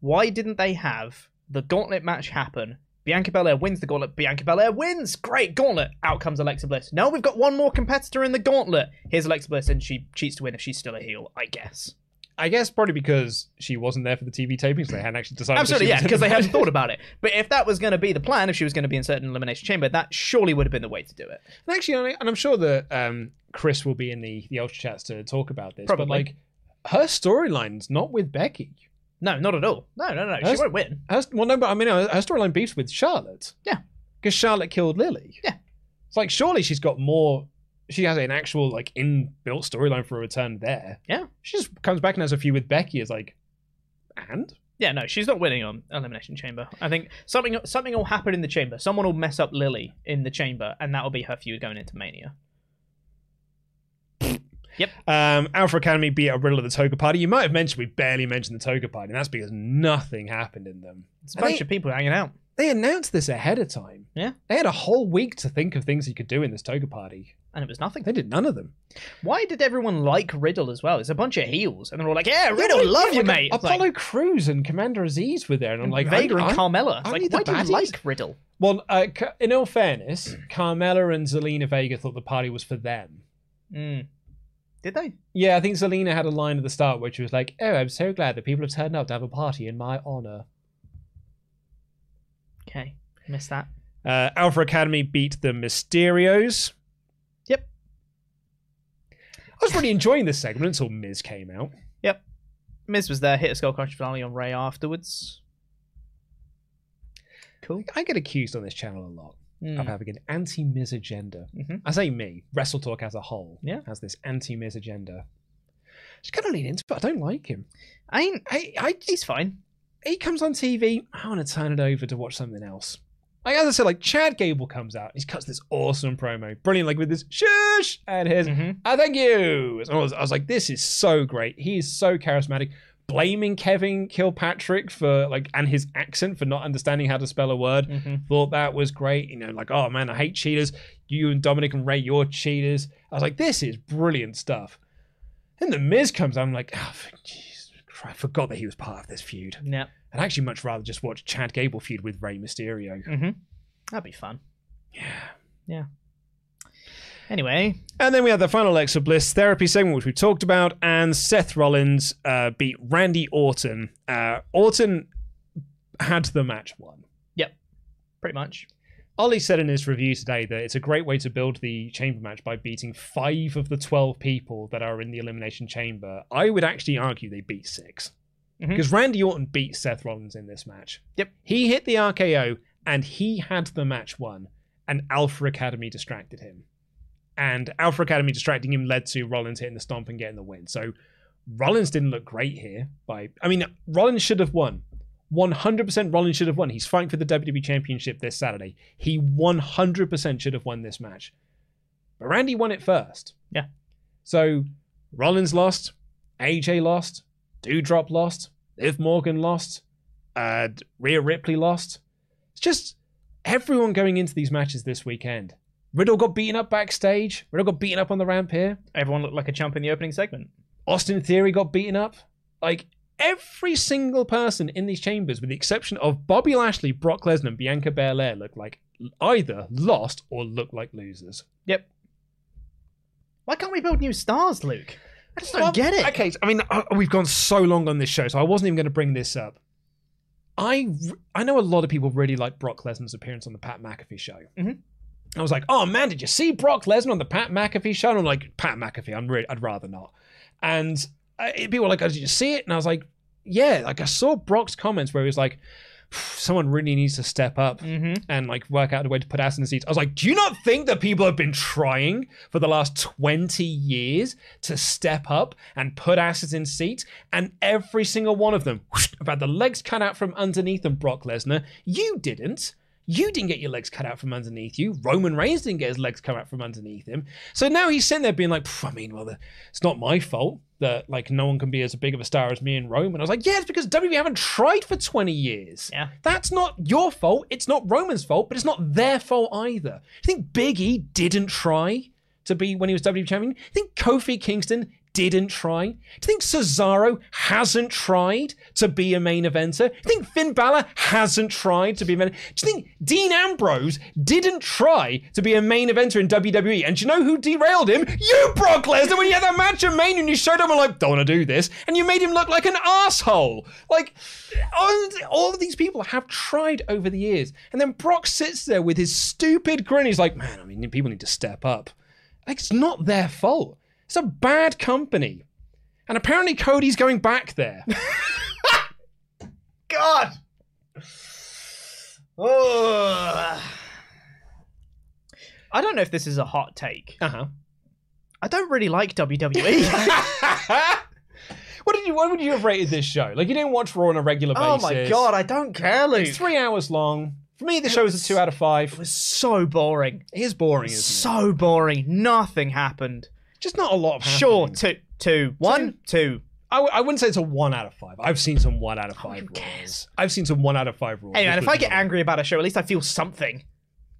why didn't they have the gauntlet match happen? Bianca Belair wins the gauntlet. Bianca Belair wins. Great gauntlet. Out comes Alexa Bliss. No, we've got one more competitor in the gauntlet. Here's Alexa Bliss, and she cheats to win if she's still a heel, I guess. I guess probably because she wasn't there for the TV taping, so they hadn't actually decided. Absolutely, yeah, because they hadn't thought about it. But if that was going to be the plan, if she was going to be in Elimination Chamber, that surely would have been the way to do it. And actually, and I'm sure that um, Chris will be in the the Ultra chats to talk about this. But Probably. like, her storyline's not with Becky. No, not at all. No, no, no. She won't win. Her, well, no, but I mean, her, her storyline beefs with Charlotte. Yeah. because Charlotte killed Lily. Yeah. it's like surely she's got more. She has an actual like inbuilt storyline for a return there. Yeah. she just comes back and has a feud with Becky. Is like, and Yeah, no, she's not winning on Elimination Chamber. I think something something will happen in the chamber. Someone will mess up Lily in the chamber, and that will be her feud going into Mania. Yep. Um, Alpha Academy beat a Riddle at the Toga Party. You might have mentioned we barely mentioned the Toga Party, and that's because nothing happened in them. It's a And bunch they, of people hanging out. they announced this ahead of time. Yeah. They had a whole week to think of things you could do in this Toga Party. And it was nothing. They did none of them. Why did everyone like Riddle as well? It's a bunch of heels, and they're all like, "Yeah, Riddle, love you, Like, mate." Apollo like, Cruz and Commander Aziz were there, and I'm like, Vega and Carmella. It's I like, why do you like Riddle? Well, uh, in all fairness, Carmella and Zelina Vega thought the party was for them. Mm. Did they? Yeah, I think Zelina had a line at the start where she was like, "Oh, I'm so glad that people have turned up to have a party in my honor." Okay, missed that. Uh, Alpha Academy beat the Mysterios. Was really enjoying this segment until Miz came out. Yep. Miz was there, hit a skull crush finale on Rey afterwards. Cool. I get accused on this channel a lot Mm. of having an anti-Miz agenda. Mhm. I say me, Wrestle Talk as a whole Yeah. has this anti-Miz agenda. Just kind of lean into it. I don't like him. I ain't. I, I He's fine. he comes on TV. I want to turn it over to watch something else. Like as I said, like Chad Gable comes out, he cuts this awesome promo, brilliant, like with this shush and his Mhm. I thank you. I was, I was like, this is so great. He is so charismatic. Blaming Kevin Kilpatrick for like and his accent for not understanding how to spell a word. Mhm. Thought that was great. You know, like, oh man, I hate cheaters. You and Dominic and Rey, you're cheaters. I was like, this is brilliant stuff. And the Miz comes out. I'm like, oh, I forgot that he was part of this feud. Yeah. I'd actually much rather just watch Chad Gable feud with Rey Mysterio. Mm-hmm. That'd be fun. Yeah. Yeah. Anyway, And then we had the final Alexa Bliss therapy segment, which we talked about, and Seth Rollins uh, beat Randy Orton. Uh, Orton had the match won. yep, pretty much. Ollie said in his review today that it's a great way to build the chamber match by beating five of the 12 people that are in the Elimination Chamber. I would actually argue they beat 6 Mhm. Because Randy Orton beat Seth Rollins in this match. Yep. He hit the RKO and he had the match won, and Alpha Academy distracted him. And Alpha Academy distracting him led to Rollins hitting the stomp and getting the win. So Rollins didn't look great here. By I mean, Rollins should have won. 100% Rollins should have won. He's fighting for the WWE Championship this Saturday. He 100% should have won this match. But Randy won it first. Yeah. So Rollins lost, AJ lost, Doudrop lost, Liv Morgan lost, uh, Rhea Ripley lost. It's just everyone going into these matches this weekend. Riddle got beaten up backstage. Riddle got beaten up on the ramp here. Everyone looked like a chump in the opening segment. Austin Theory got beaten up. Like every single person in these chambers, with the exception of Bobby Lashley, Brock Lesnar, and Bianca Belair, look like either lost or look like losers. Yep. Why can't we build new stars, Luke? I just don't Well, get it. Okay, I mean, uh, we've gone so long on this show, so I wasn't even going to bring this up. I I know a lot of people really like Brock Lesnar's appearance on the Pat McAfee show. Mhm. I was like, oh man, did you see Brock Lesnar on the Pat McAfee show? And I'm like, Pat McAfee, I'm re- I'd rather not. And uh, people were like, oh, did you see it? And I was like, yeah. Like I saw Brock's comments where he was like, someone really needs to step up Mm-hmm. and like work out a way to put ass in the seats. I was like, do you not think that people have been trying for the last 20 years to step up and put asses in seats? And every single one of them whoosh, have had the legs cut out from underneath them, Brock Lesnar. You didn't. You didn't get your legs cut out from underneath you. Roman Reigns didn't get his legs cut out from underneath him. So now he's sitting there being like, "Pff, I mean, well, the, it's not my fault that like no one can be as big of a star as me and Roman. I was like, yeah, it's because WWE haven't tried for 20 years. Yeah. That's not your fault. It's not Roman's fault, but it's not their fault either. I think Big E didn't try to be when he was WWE champion. I think Kofi Kingston didn't try. Do you think Cesaro hasn't tried to be a main eventer? Do you think Finn Balor hasn't tried to be a main Do you think Dean Ambrose didn't try to be a main eventer in WWE? And do you know who derailed him? You, Brock Lesnar, when you had that match at Main and you showed up and like, don't want to do this. And you made him look like an asshole. Like, all, all of these people have tried over the years. And then Brock sits there with his stupid grin. He's like, man, I mean, people need to step up. Like, it's not their fault. It's a bad company. And apparently Cody's going back there. God. Oh. I don't know if this is a hot take. Uh-huh. I don't really like. WWE. what did you what would you have rated this show? Like you didn't watch Raw on a regular basis. oh my god, I don't care, Luke. It's three hours long. For me, the show was a two out of five. It was so boring. It is boring, isn't it? So boring. Nothing happened. Just not a lot of Sure, happening. two, two, one, two. I, w- I wouldn't say it's a one out of five. I've seen some one out of five who rules. cares? I've seen some one out of five rules. Hey man, if I get angry about a show, at least I feel something.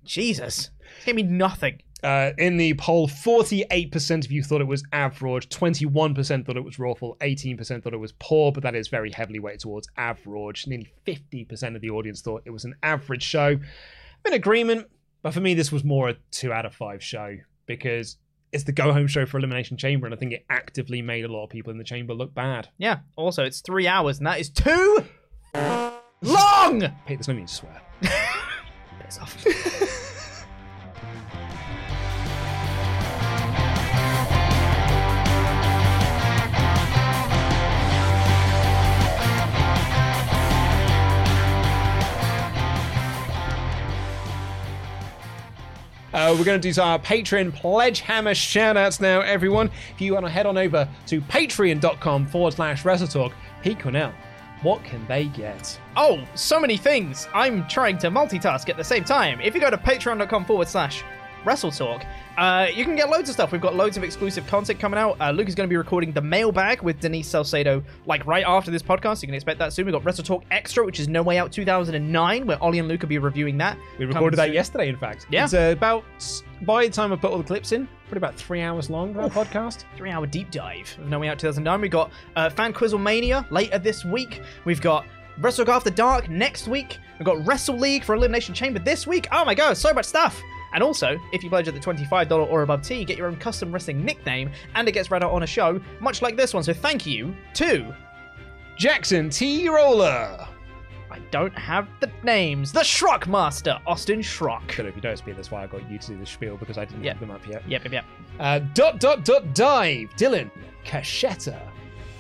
Jesus, give me nothing. Uh, in the poll, 48% of you thought it was average, 21% thought it was rawful, 18% thought it was poor, but that is very heavily weighted towards average. Nearly 50% of the audience thought it was an average show. I'm in agreement, but for me, this was more a two out of five show because it's the go home show for Elimination Chamber, and I think it actively made a lot of people in the chamber look bad. Yeah. Also, it's three hours, and that is too long. Hey, there's no need to swear. Piss off. Uh, we're going to do our Patreon Pledge Hammer shoutouts now, everyone. If you want to head on over to patreon.com forward slash WrestleTalk, Pete Quinnell, what can they get? Oh, so many things. I'm trying to multitask at the same time. If you go to patreon.com forward slash WrestleTalk, uh, you can get loads of stuff. We've got loads of exclusive content coming out. Uh, Luke is going to be recording the mailbag with Denise Salcedo, like right after this podcast. You can expect that soon. We've got Wrestle Talk Extra, which is No Way Out 2009, where Ollie and Luke will be reviewing that. We recorded that yesterday, in fact. Yeah. It's uh, about, by the time I put all the clips in, probably about three hours long, that podcast. three hour deep dive of No Way Out 2009. We've got uh, Fan Quizzle Mania later this week. We've got Wrestle After Dark next week. We've got Wrestle League for Elimination Chamber this week. Oh my god, so much stuff! And also, if you pledge at the $25 or above tier, you get your own custom wrestling nickname, and it gets read out on a show, much like this one. So thank you to. Jackson T. Roller. I don't have the names. The Shrock Master, Austin Shrock. But if you don't speak, that's why I got you to do the spiel because I didn't Yeah. have them up yet. Yep, yep, yep. Uh, dot dot dot dive. Dylan Cachetta.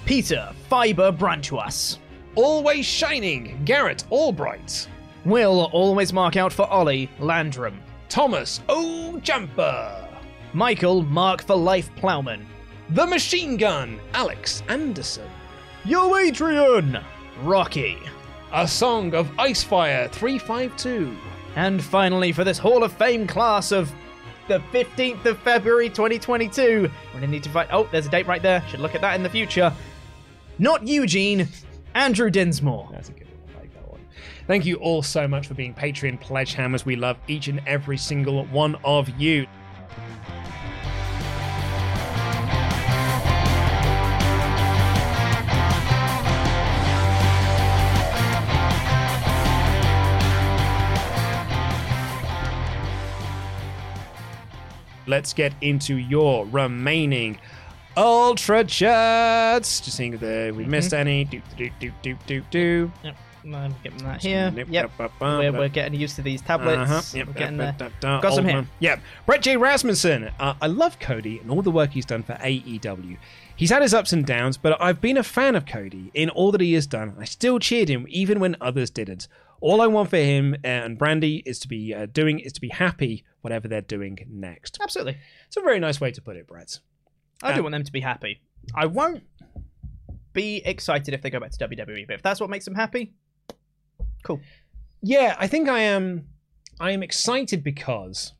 Peter Fiber Branchuas. Always shining. Garrett Albright. Will always mark out for Ollie Landrum. Thomas O Jumper. Michael Mark for Life Plowman. The Machine Gun. Alex Anderson. Yo, Adrian! Rocky. A Song of Icefire 352. And finally, for this Hall of Fame class of the 15th of February 2022, we're going to need to find. Oh, there's a date right there. Should look at that in the future. Not Eugene, Andrew Dinsmore. That's a good Thank you all so much for being Patreon pledge hammers. We love each and every single one of you. Let's get into your remaining ultra chats. Just seeing if we missed mm-hmm. any. Do do do do do do. Yep, I'm getting that here. Nip, Yep. yep, bum, We're, we're getting used to these tablets. Uh-huh. Yep, We're getting there. yep, yep, Got some here. Yep. Brett J. Rasmussen. Uh, I love Cody and all the work he's done for AEW. He's had his ups and downs, but I've been a fan of Cody in all that he has done. I still cheered him even when others didn't. All I want for him and Brandi is to be uh, doing is to be happy whatever they're doing next. Absolutely. It's a very nice way to put it, Brett. I do Um, want them to be happy. I won't be excited if they go back to WWE, but if that's what makes them happy, cool. Yeah, I think I am. I am excited because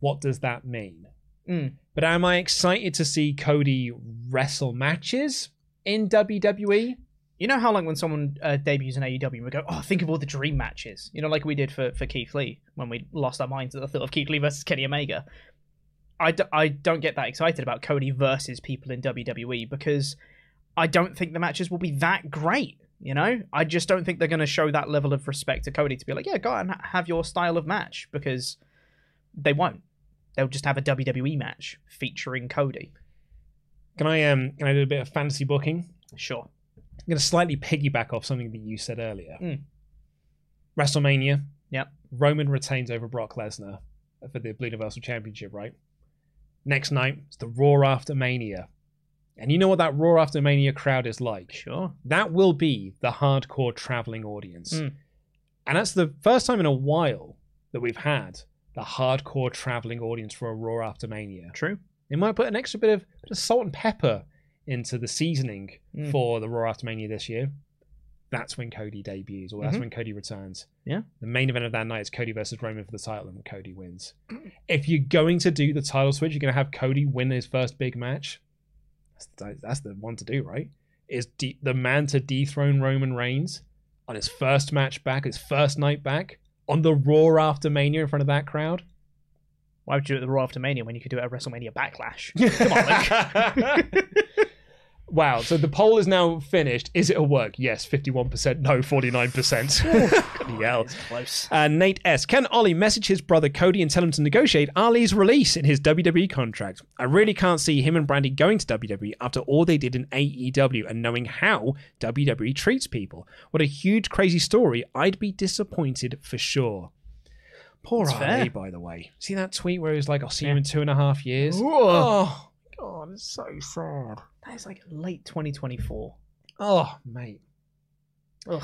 what does that mean? Mm. But am I excited to see Cody wrestle matches in? WWE? You know how like when someone uh, debuts in AEW, we go, "Oh, think of all the dream matches." You know, like we did for for Keith Lee when we lost our minds at the thought of Keith Lee versus Kenny Omega. I, d- I don't get that excited about Cody versus people in WWE because I don't think the matches will be that great. You know, I just don't think they're going to show that level of respect to Cody to be like, "Yeah, go out and have your style of match," because they won't. They'll just have a WWE match featuring Cody. Can I um can I do a bit of fantasy booking? Sure. I'm going to slightly piggyback off something that you said earlier. Mm. WrestleMania. Yep. Roman retains over Brock Lesnar for the Blue Universal Championship, right? Next night, it's the Raw After Mania. And you know what that Raw After Mania crowd is like? Sure. That will be the hardcore traveling audience. Mm. And that's the first time in a while that we've had the hardcore traveling audience for a Raw After Mania. True. They might put an extra bit of, salt and pepper into the seasoning Mm. for the Raw After Mania this year. That's when Cody debuts, or that's Mhm. when Cody returns. Yeah. The main event of that night is Cody versus Roman for the title, and Cody wins. If you're going to do the title switch, you're going to have Cody win his first big match. That's the, that's the one to do, right? Is de- the man to dethrone Roman Reigns on his first match back, his first night back, on the Raw After Mania in front of that crowd? Why would you do it at the Raw After Mania when you could do it at WrestleMania Backlash? Come on, Luke. wow. So the poll is now finished. Is it a work? Yes, 51%. No, 49%. Bloody hell. Close. Uh, Nate S. Can Ollie message his brother Cody and tell him to negotiate Ali's release in his WWE contract? I really can't see him and Brandi going to WWE after all they did in AEW and knowing how WWE treats people. What a huge, crazy story. I'd be disappointed for sure. Poor That's Ali, fair. by the way. See that tweet where he was like, I'll see you in two and a half years? Whoa. Oh, God, it's so sad. That is like late 2024. Oh, mate. Ugh.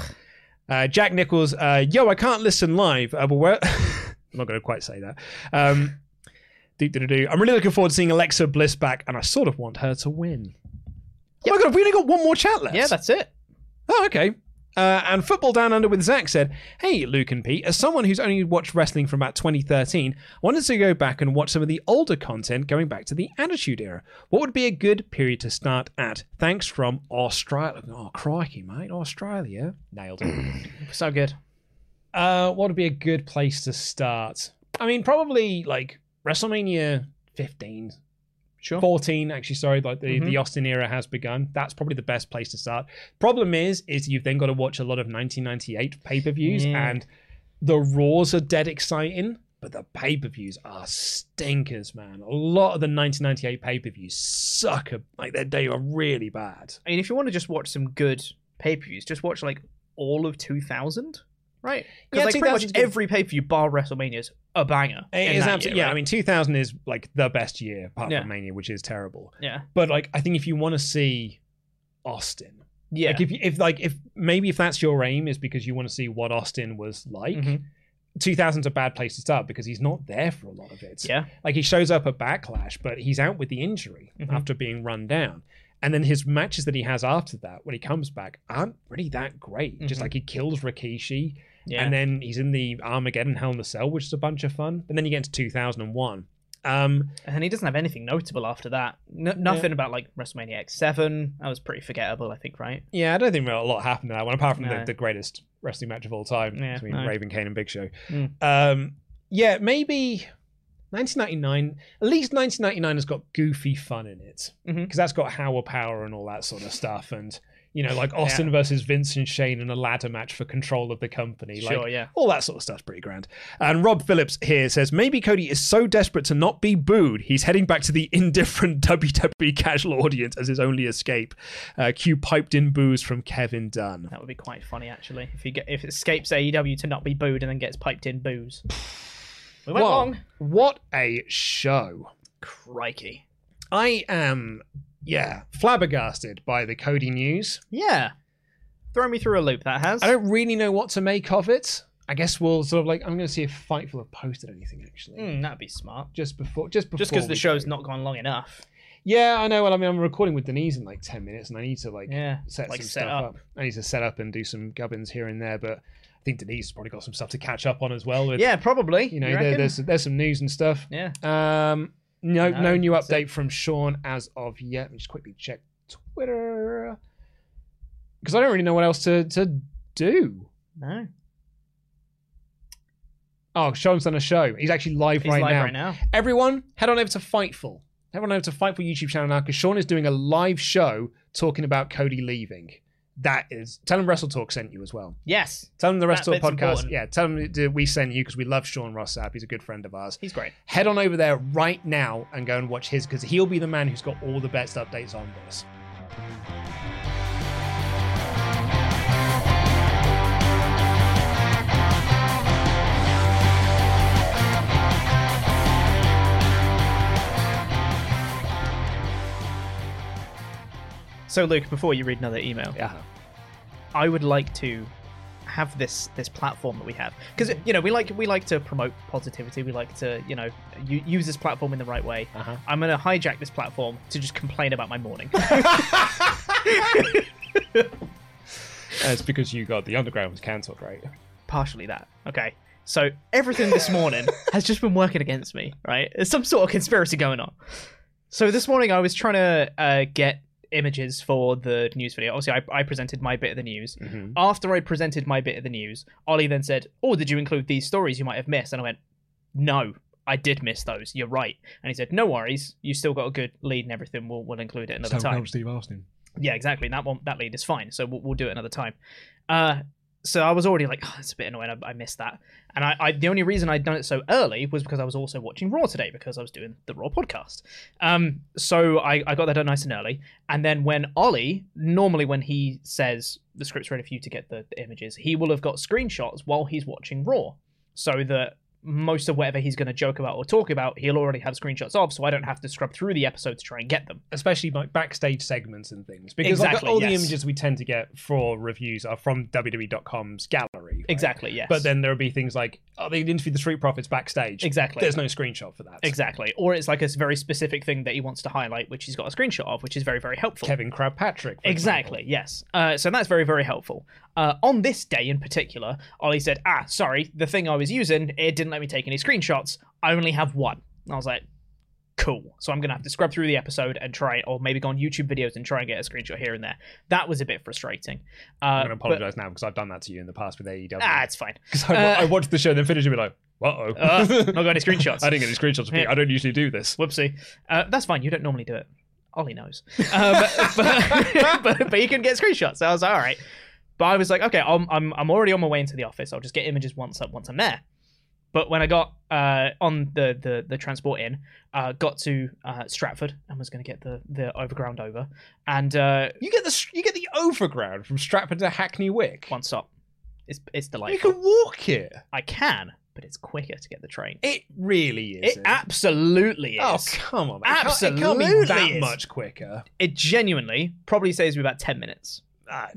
Uh, Jack Nichols, uh, yo, I can't listen live, uh, but where... I'm not going to quite say that. Um. I'm really looking forward to seeing Alexa Bliss back, and I sort of want her to win. Oh my god, have we only got one more chat left? Yeah, that's it. Oh, okay. Uh, and Football Down Under with Zach said, Hey, Luke and Pete, as someone who's only watched wrestling from about 2013, wanted to go back and watch some of the older content going back to the Attitude Era. What would be a good period to start at? Thanks from Australia. Oh, crikey, mate. Australia. Nailed it. So good. uh, what would be a good place to start? I mean, probably like WrestleMania 15. Sure. 14 actually sorry like the, Mhm. the austin era has begun that's probably the best place to start problem is is you've then got to watch a lot of 1998 pay-per-views Yeah. and the raws are dead exciting but the pay-per-views are stinkers man a lot of the 1998 pay-per-views suck like they, they are really bad I mean, if you want to just watch some good pay per views, just watch like all of 2000, right? Because Yeah, like pretty much every pay per view bar WrestleMania's a banger. It is absolutely year, yeah right? i mean 2000 is like the best year apart Yeah. from mania which is terrible yeah, but like i think if you want to see austin yeah. Like if if like if maybe if that's your aim is because you want to see what Austin was like, Mhm. 2000's a bad place to start because he's not there for a lot of it. yeah, Like he shows up at Backlash, but he's out with the injury Mhm. after being run down. And then his matches that he has after that, when he comes back, aren't really that great. Just Mhm. like he kills Rikishi, yeah. and then he's in the Armageddon Hell in a Cell, which is a bunch of fun. But then you get into 2001. Um, and he doesn't have anything notable after that. No, nothing about like WrestleMania X7. That was pretty forgettable, I think, right? Yeah, I don't think a lot happened in that one, apart from No. the, the greatest wrestling match of all time Yeah, between no. Raven Kane and Big Show. Mm. Um, yeah, maybe 1999. At least 1999 has got goofy fun in it because Mhm. that's got Higher Power and all that sort of stuff, and you know, like Austin versus Vince and Shane in a ladder match for control of the company. Sure, like, yeah. all that sort of stuff's pretty grand. And Rob Phillips here says maybe Cody is so desperate to not be booed, he's heading back to the indifferent WWE casual audience as his only escape. Uh, cue piped in boos from Kevin Dunn. That would be quite funny, actually. If he get, if it escapes AEW to not be booed and then gets piped in boos. We went long. What a show! Crikey. I am, yeah, flabbergasted by the Cody news. Yeah. Throw me through a loop, that has. I don't really know what to make of it. I guess we'll sort of like I'm going to see if Fightful have posted anything actually. Hmm, that'd be smart. Just before, just before, Just because the show's go. not gone long enough. Yeah, I know. Well, I mean, I'm recording with Denise in like ten minutes, and I need to like Yeah, set like some set stuff up. up. I need to set up and do some gubbins here and there, but I think Denise has probably got some stuff to catch up on as well. With, Yeah, probably. you know, You there, there's there's some news and stuff. Yeah. Um, no, no, No, new update from Sean as of yet. Let me just quickly check Twitter because I don't really know what else to to do. No. Oh, Sean's done a show. He's actually live, He's right, live now. right now. Everyone, head on over to Fightful. Head on over to Fightful YouTube channel now because Sean is doing a live show talking about Cody leaving. That is, tell him WrestleTalk sent you as well. Yes. Tell him the WrestleTalk podcast. important. Yeah, tell him that we sent you because we love Sean Ross Sapp. He's a good friend of ours. He's great. Head on over there right now and go and watch his because he'll be the man who's got all the best updates on this. So, Luke, before you read another email, Yeah. I would like to have this this platform that we have because you know we like we like to promote positivity. We like to you know u- use this platform in the right way. Uh-huh. I'm going to hijack this platform to just complain about my morning. It's because you got the underground was cancelled, right? Partially that. Okay. So everything this morning has just been working against me, right? There's some sort of conspiracy going on. So this morning I was trying to uh, get images for the news video. Obviously, I, I presented my bit of the news. Mhm. After I presented my bit of the news, Ollie then said, "Oh, did you include these stories you might have missed?" And I went, "No, I did miss those. You're right." And he said, "No worries. You still got a good lead and everything. We'll we'll include it another time." Steve Austin. Yeah, exactly. And that one, that lead is fine. So we'll, we'll do it another time. Uh, so I was already like, oh, it's a bit annoying. I, I missed that. And I, I, the only reason I'd done it so early was because I was also watching Raw today because I was doing the Raw podcast. Um, so I, I got that done nice and early. And then when Ollie, normally when he says the script's ready for you to get the, the images, he will have got screenshots while he's watching Raw, so that most of whatever he's going to joke about or talk about, he'll already have screenshots of, so I don't have to scrub through the episode to try and get them. especially like backstage segments and things because like, Exactly, all the images we tend to get for reviews are from WWE.com's gallery right? Exactly. Yes. But then there'll be things like, oh, they interviewed the Street Profits backstage. Exactly. There's no screenshot for that. Exactly. Or it's like a very specific thing that he wants to highlight, which he's got a screenshot of, which is very, very helpful. Kevin Crabpatrick. Exactly, example. yes. Uh, so that's very, very helpful. Uh, on this day in particular, Ollie said, ah, sorry, the thing I was using, it didn't let me take any screenshots. I only have one. And I was like, cool. So I'm going to have to scrub through the episode and try, or maybe go on YouTube videos and try and get a screenshot here and there. That was a bit frustrating. Uh, I'm going to but- apologize now because I've done that to you in the past with AEW. Ah, it's fine. 'Cause I, uh, I watched the show and then finished and be like, uh oh. Uh, not got any screenshots. I didn't get any screenshots. Yeah. I don't usually do this. Whoopsie. Uh, that's fine. You don't normally do it. Ollie knows. Um, but, but, but you can get screenshots. So I was like, all right. But I was like, okay, I'm, I'm, I'm already on my way into the office. I'll just get images once, up once I'm there. But when I got uh, on the, the, the transport in, uh, got to uh, Stratford and was going to get the, the overground over. And uh, You get the you get the overground from Stratford to Hackney Wick. one stop. It's, it's delightful. You can walk here. I can, but it's quicker to get the train. It really is. It absolutely is. Oh come on! man. It can't- It can't, Absolutely be that is. much quicker. it genuinely probably saves me about 10 minutes.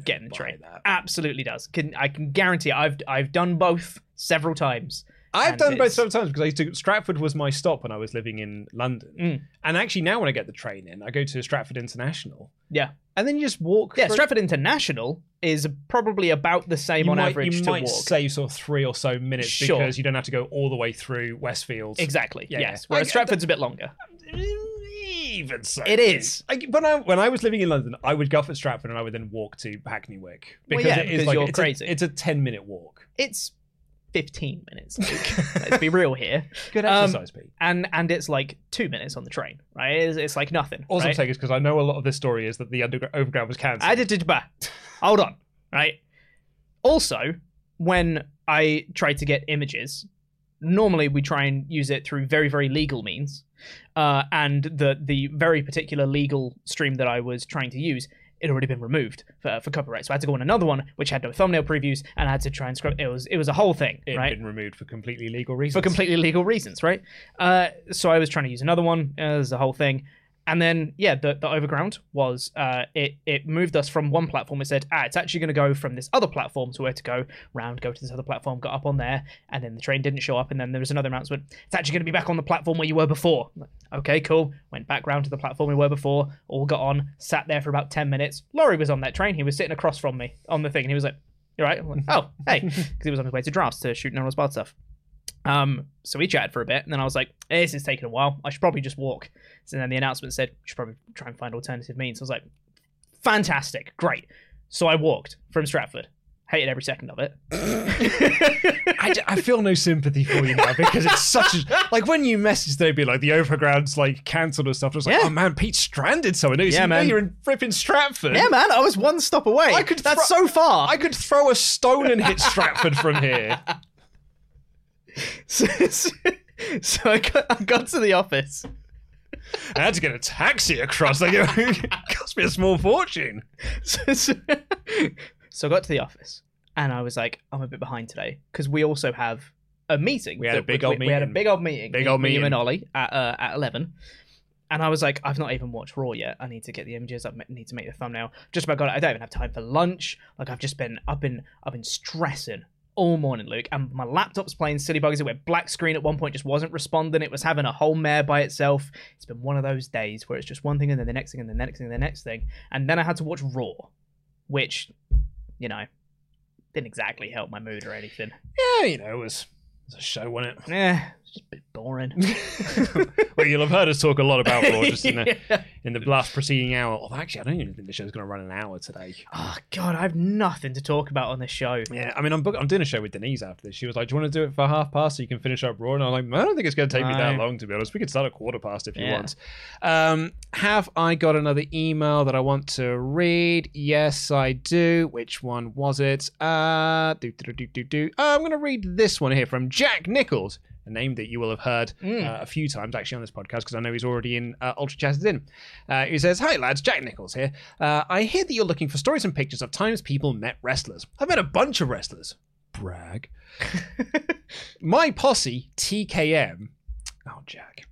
Getting the train. that. Absolutely does. Can I can guarantee it. I've I've done both several times. I've done both several times because I used to. Stratford was my stop when I was living in London, Mm. and actually now when I get the train in, I go to Stratford International, Yeah. and then you just walk. Yeah, Stratford International is probably about the same You on might, average you to might walk. save sort of three or so minutes Sure. because you don't have to go all the way through Westfield. exactly. Yeah, yes. yeah. Whereas I- Stratford's a bit longer. Even so, It is. Like, when I when I was living in London, I would go off at Stratford and I would then walk to Hackney Wick Well, because yeah, it is because like you're it's crazy. A, it's a ten minute walk. It's 15 minutes. Luke. Let's be real here. Good Um, exercise, Pete. And and it's like two minutes on the train, right? It's, it's like nothing. Also, I'm right? saying is because I know a lot of this story is that the underground overground was cancelled. I did did bah. Hold on, right? Also, when I try to get images, normally we try and use it through very very legal means, uh, and the the very particular legal stream that I was trying to use. It had already been removed for, for copyright, so I had to go on another one which had no thumbnail previews, and I had to try and scrub. It was it was a whole thing, It had right? been removed for completely legal reasons. for completely legal reasons, right? Uh, so I was trying to use another one as the whole thing, and then yeah, the the overground was uh, it it moved us from one platform. It said ah, it's actually going to go from this other platform, to where to go round, go to this other platform, got up on there, and then the train didn't show up, and then there was another announcement. It's actually going to be back on the platform where you were before. Like, Okay, cool. Went back round to the platform we were before. All got on, sat there for about ten minutes. Laurie was on that train. He was sitting across from me on the thing, and he was like, "You're right?" I'm like, "Oh, hey," because he was on his way to drafts to shoot Nora's Bad stuff. Um, so we chatted for a bit, and then I was like, "This is taking a while. I should probably just walk." So then the announcement said, "We should probably try and find alternative means." I was like, "Fantastic, great." So I walked from Stratford. Hated every second of it. I, feel no sympathy for you now because it's such a like when you message they'd be like the overground's like cancelled and stuff. I was like, Yeah. oh man, Pete stranded someone. No, Yeah, man. You're in fripping Stratford. yeah, man, I was one stop away. I could That's so far. I could throw a stone and hit Stratford from here. so, so- so I got, I got to the office. I had to get a taxi across. Like it cost me a small fortune. so, so, so I got to the office and I was like, I'm a bit behind today because we also have a meeting. We had a big we, old we had a meeting. big old meeting. Big old meeting. and Ollie at uh, at eleven. And I was like, I've not even watched Raw yet. I need to get the images. I need to make the thumbnail. Just about got it. I don't even have time for lunch. Like I've just been, I've been, I've been stressing all morning, Luke. And my laptop's playing silly buggers. It went black screen at one point, just wasn't responding. It was having a whole mare by itself. It's been one of those days where it's just one thing and then the next thing and then the next thing and the next thing. And then I had to watch Raw, which, you know, didn't exactly help my mood or anything. Yeah, you know, it was, it was a show, wasn't it? Eh, it's just a bit boring. well, you'll have heard us talk a lot about Raw just in the, Yeah. In the last preceding hour. Although, actually, I don't even think the show's going to run an hour today. Oh God, I have nothing to talk about on this show. Yeah, I mean, I'm book- I'm doing a show with Denise after this. She was like, "Do you want to do it for half past so you can finish up Raw?" And I'm like, "I don't think it's going to take me that No. long, to be honest. We could start at quarter past if you Yeah. want." Um, have I got another email that I want to read? Yes, I do. Which one was it? Uh, do do do do do. Uh, I'm going to read this one here from Jack Nichols. A name that you will have heard Mm. uh, a few times actually on this podcast because I know he's already in uh, Ultra Chatted in. Uh, he says, Hi lads, Jack Nichols here. Uh, I hear that you're looking for stories and pictures of times people met wrestlers. I've met a bunch of wrestlers. Brag. My posse, TKM. Oh, Jack.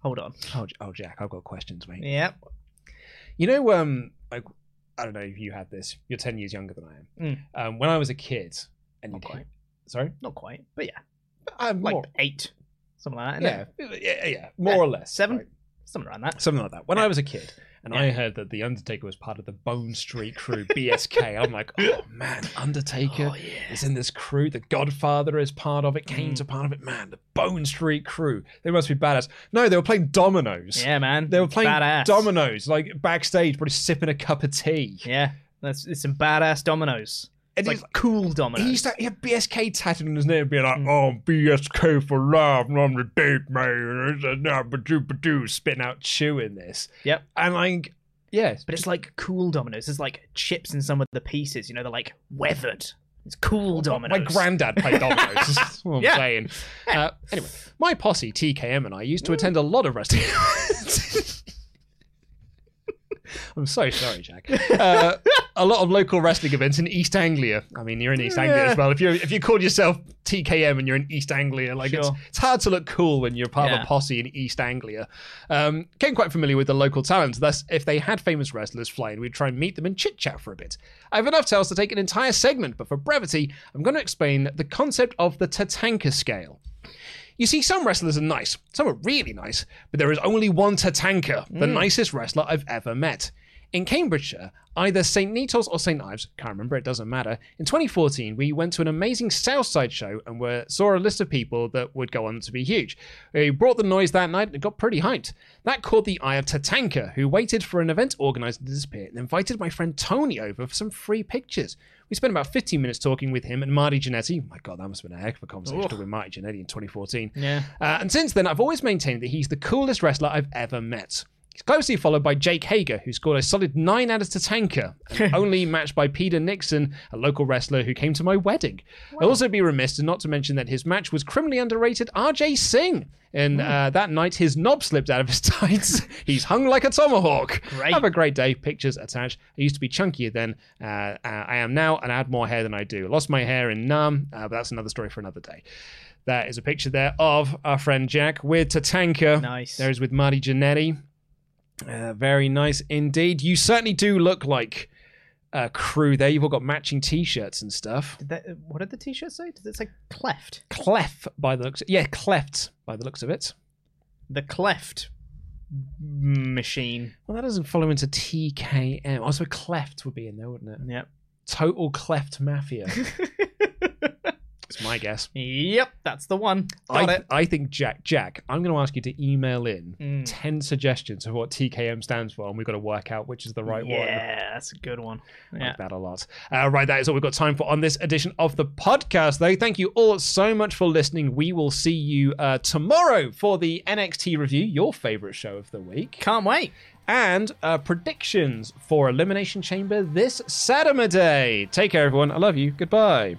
Hold on. Oh, oh, Jack, I've got questions, mate. Yep. You know, um, like, I don't know if you had this. You're 10 years younger than I am. Um, when I was a kid, and Not you'd quite. sorry, Not quite, but yeah, um, like more, eight, something like that. yeah, yeah, yeah, more Yeah, or less seven? right? something around that. something like that. When Yeah. I was a kid, and I heard that the Undertaker was part of the Bone Street Krew, BSK, I'm like, oh man, Undertaker Oh, yeah. is in this crew. The Godfather is part of it. Mm. Kane's a part of it. Man, the Bone Street Krew, they must be badass. No, they were playing dominoes. Yeah, man, They were playing badass. dominoes, like backstage, probably sipping a cup of tea. Yeah, that's it's some badass dominoes. And It's he's like cool dominoes. He used to he had BSK tattooed on his name, being like, Mm. "Oh, BSK for life, and I'm the date man." It's a nah, ba-doo, ba-doo," spitting out chew in this, Yep. and like, yeah, But it's like cool dominoes. There's like chips in some of the pieces. You know, they're like weathered. It's cool dominoes. My granddad played dominoes. That's what I'm Yeah. saying. Uh, anyway, my posse TKM and I used to attend a lot of wrestling. I'm so sorry, Jack. Uh, a lot of local wrestling events in East Anglia. I mean, you're in East Anglia as well. If you if you called yourself TKM and you're in East Anglia, like it's, Sure. it's hard to look cool when you're part of a posse in East Anglia. Um, getting quite familiar with the local talent. Thus, if they had famous wrestlers flying, we'd try and meet them and chit chat for a bit. I have enough tales to take an entire segment, but for brevity, I'm going to explain the concept of the Tatanka scale. You see, some wrestlers are nice, some are really nice, but there is only one Tatanka, the hmm. nicest wrestler I've ever met. In Cambridgeshire, either St. Neots or St. Ives, can't remember, it doesn't matter. In 2014, we went to an amazing Southside show and were, saw a list of people that would go on to be huge. We brought the noise that night and got pretty hyped. That caught the eye of Tatanka, who waited for an event organizer to disappear and invited my friend Tony over for some free pictures. We spent about 15 minutes talking with him and Marty Jannetty. my God, that must have been a heck of a conversation with Marty Jannetty in 2014. Yeah. Uh, and since then, I've always maintained that he's the coolest wrestler I've ever met. Closely followed by Jake Hager, who scored a solid 9 out of Tatanka, only matched by Peter Nixon, a local wrestler who came to my wedding. I'd also be remiss not to mention that his match was criminally underrated RJ Singh. And uh, that night, his knob slipped out of his tights. He's hung like a tomahawk. Great. Have a great day. Pictures attached. I used to be chunkier then. Uh, uh, I am now, and I had more hair than I do. Lost my hair in Nam, uh, but that's another story for another day. That is a picture there of our friend Jack with Tatanka. Nice. There's with Marty Jannetty. Uh, very nice indeed. You certainly do look like a crew there. You've all got matching t-shirts and stuff. Did that, what did the t-shirt say? Did it say cleft? Clef by the looks. yeah, cleft by the looks of it. The cleft machine. Well, that doesn't follow into TKM. Also, cleft would be in there, wouldn't it? Yep. Total cleft mafia. That's my guess. yep, that's the one. Got I, it. I think Jack. Jack, I'm going to ask you to email in Mm. ten suggestions of what TKM stands for, and we've got to work out which is the right one. yeah, that's a good one. Yeah. like that a lot. Uh, right, that is all we've got time for on this edition of the podcast, though. Thank you all so much for listening. We will see you uh, tomorrow for the NXT review, your favorite show of the week, Can't wait. and uh, predictions for Elimination Chamber this Saturday. Take care, everyone. I love you. Goodbye.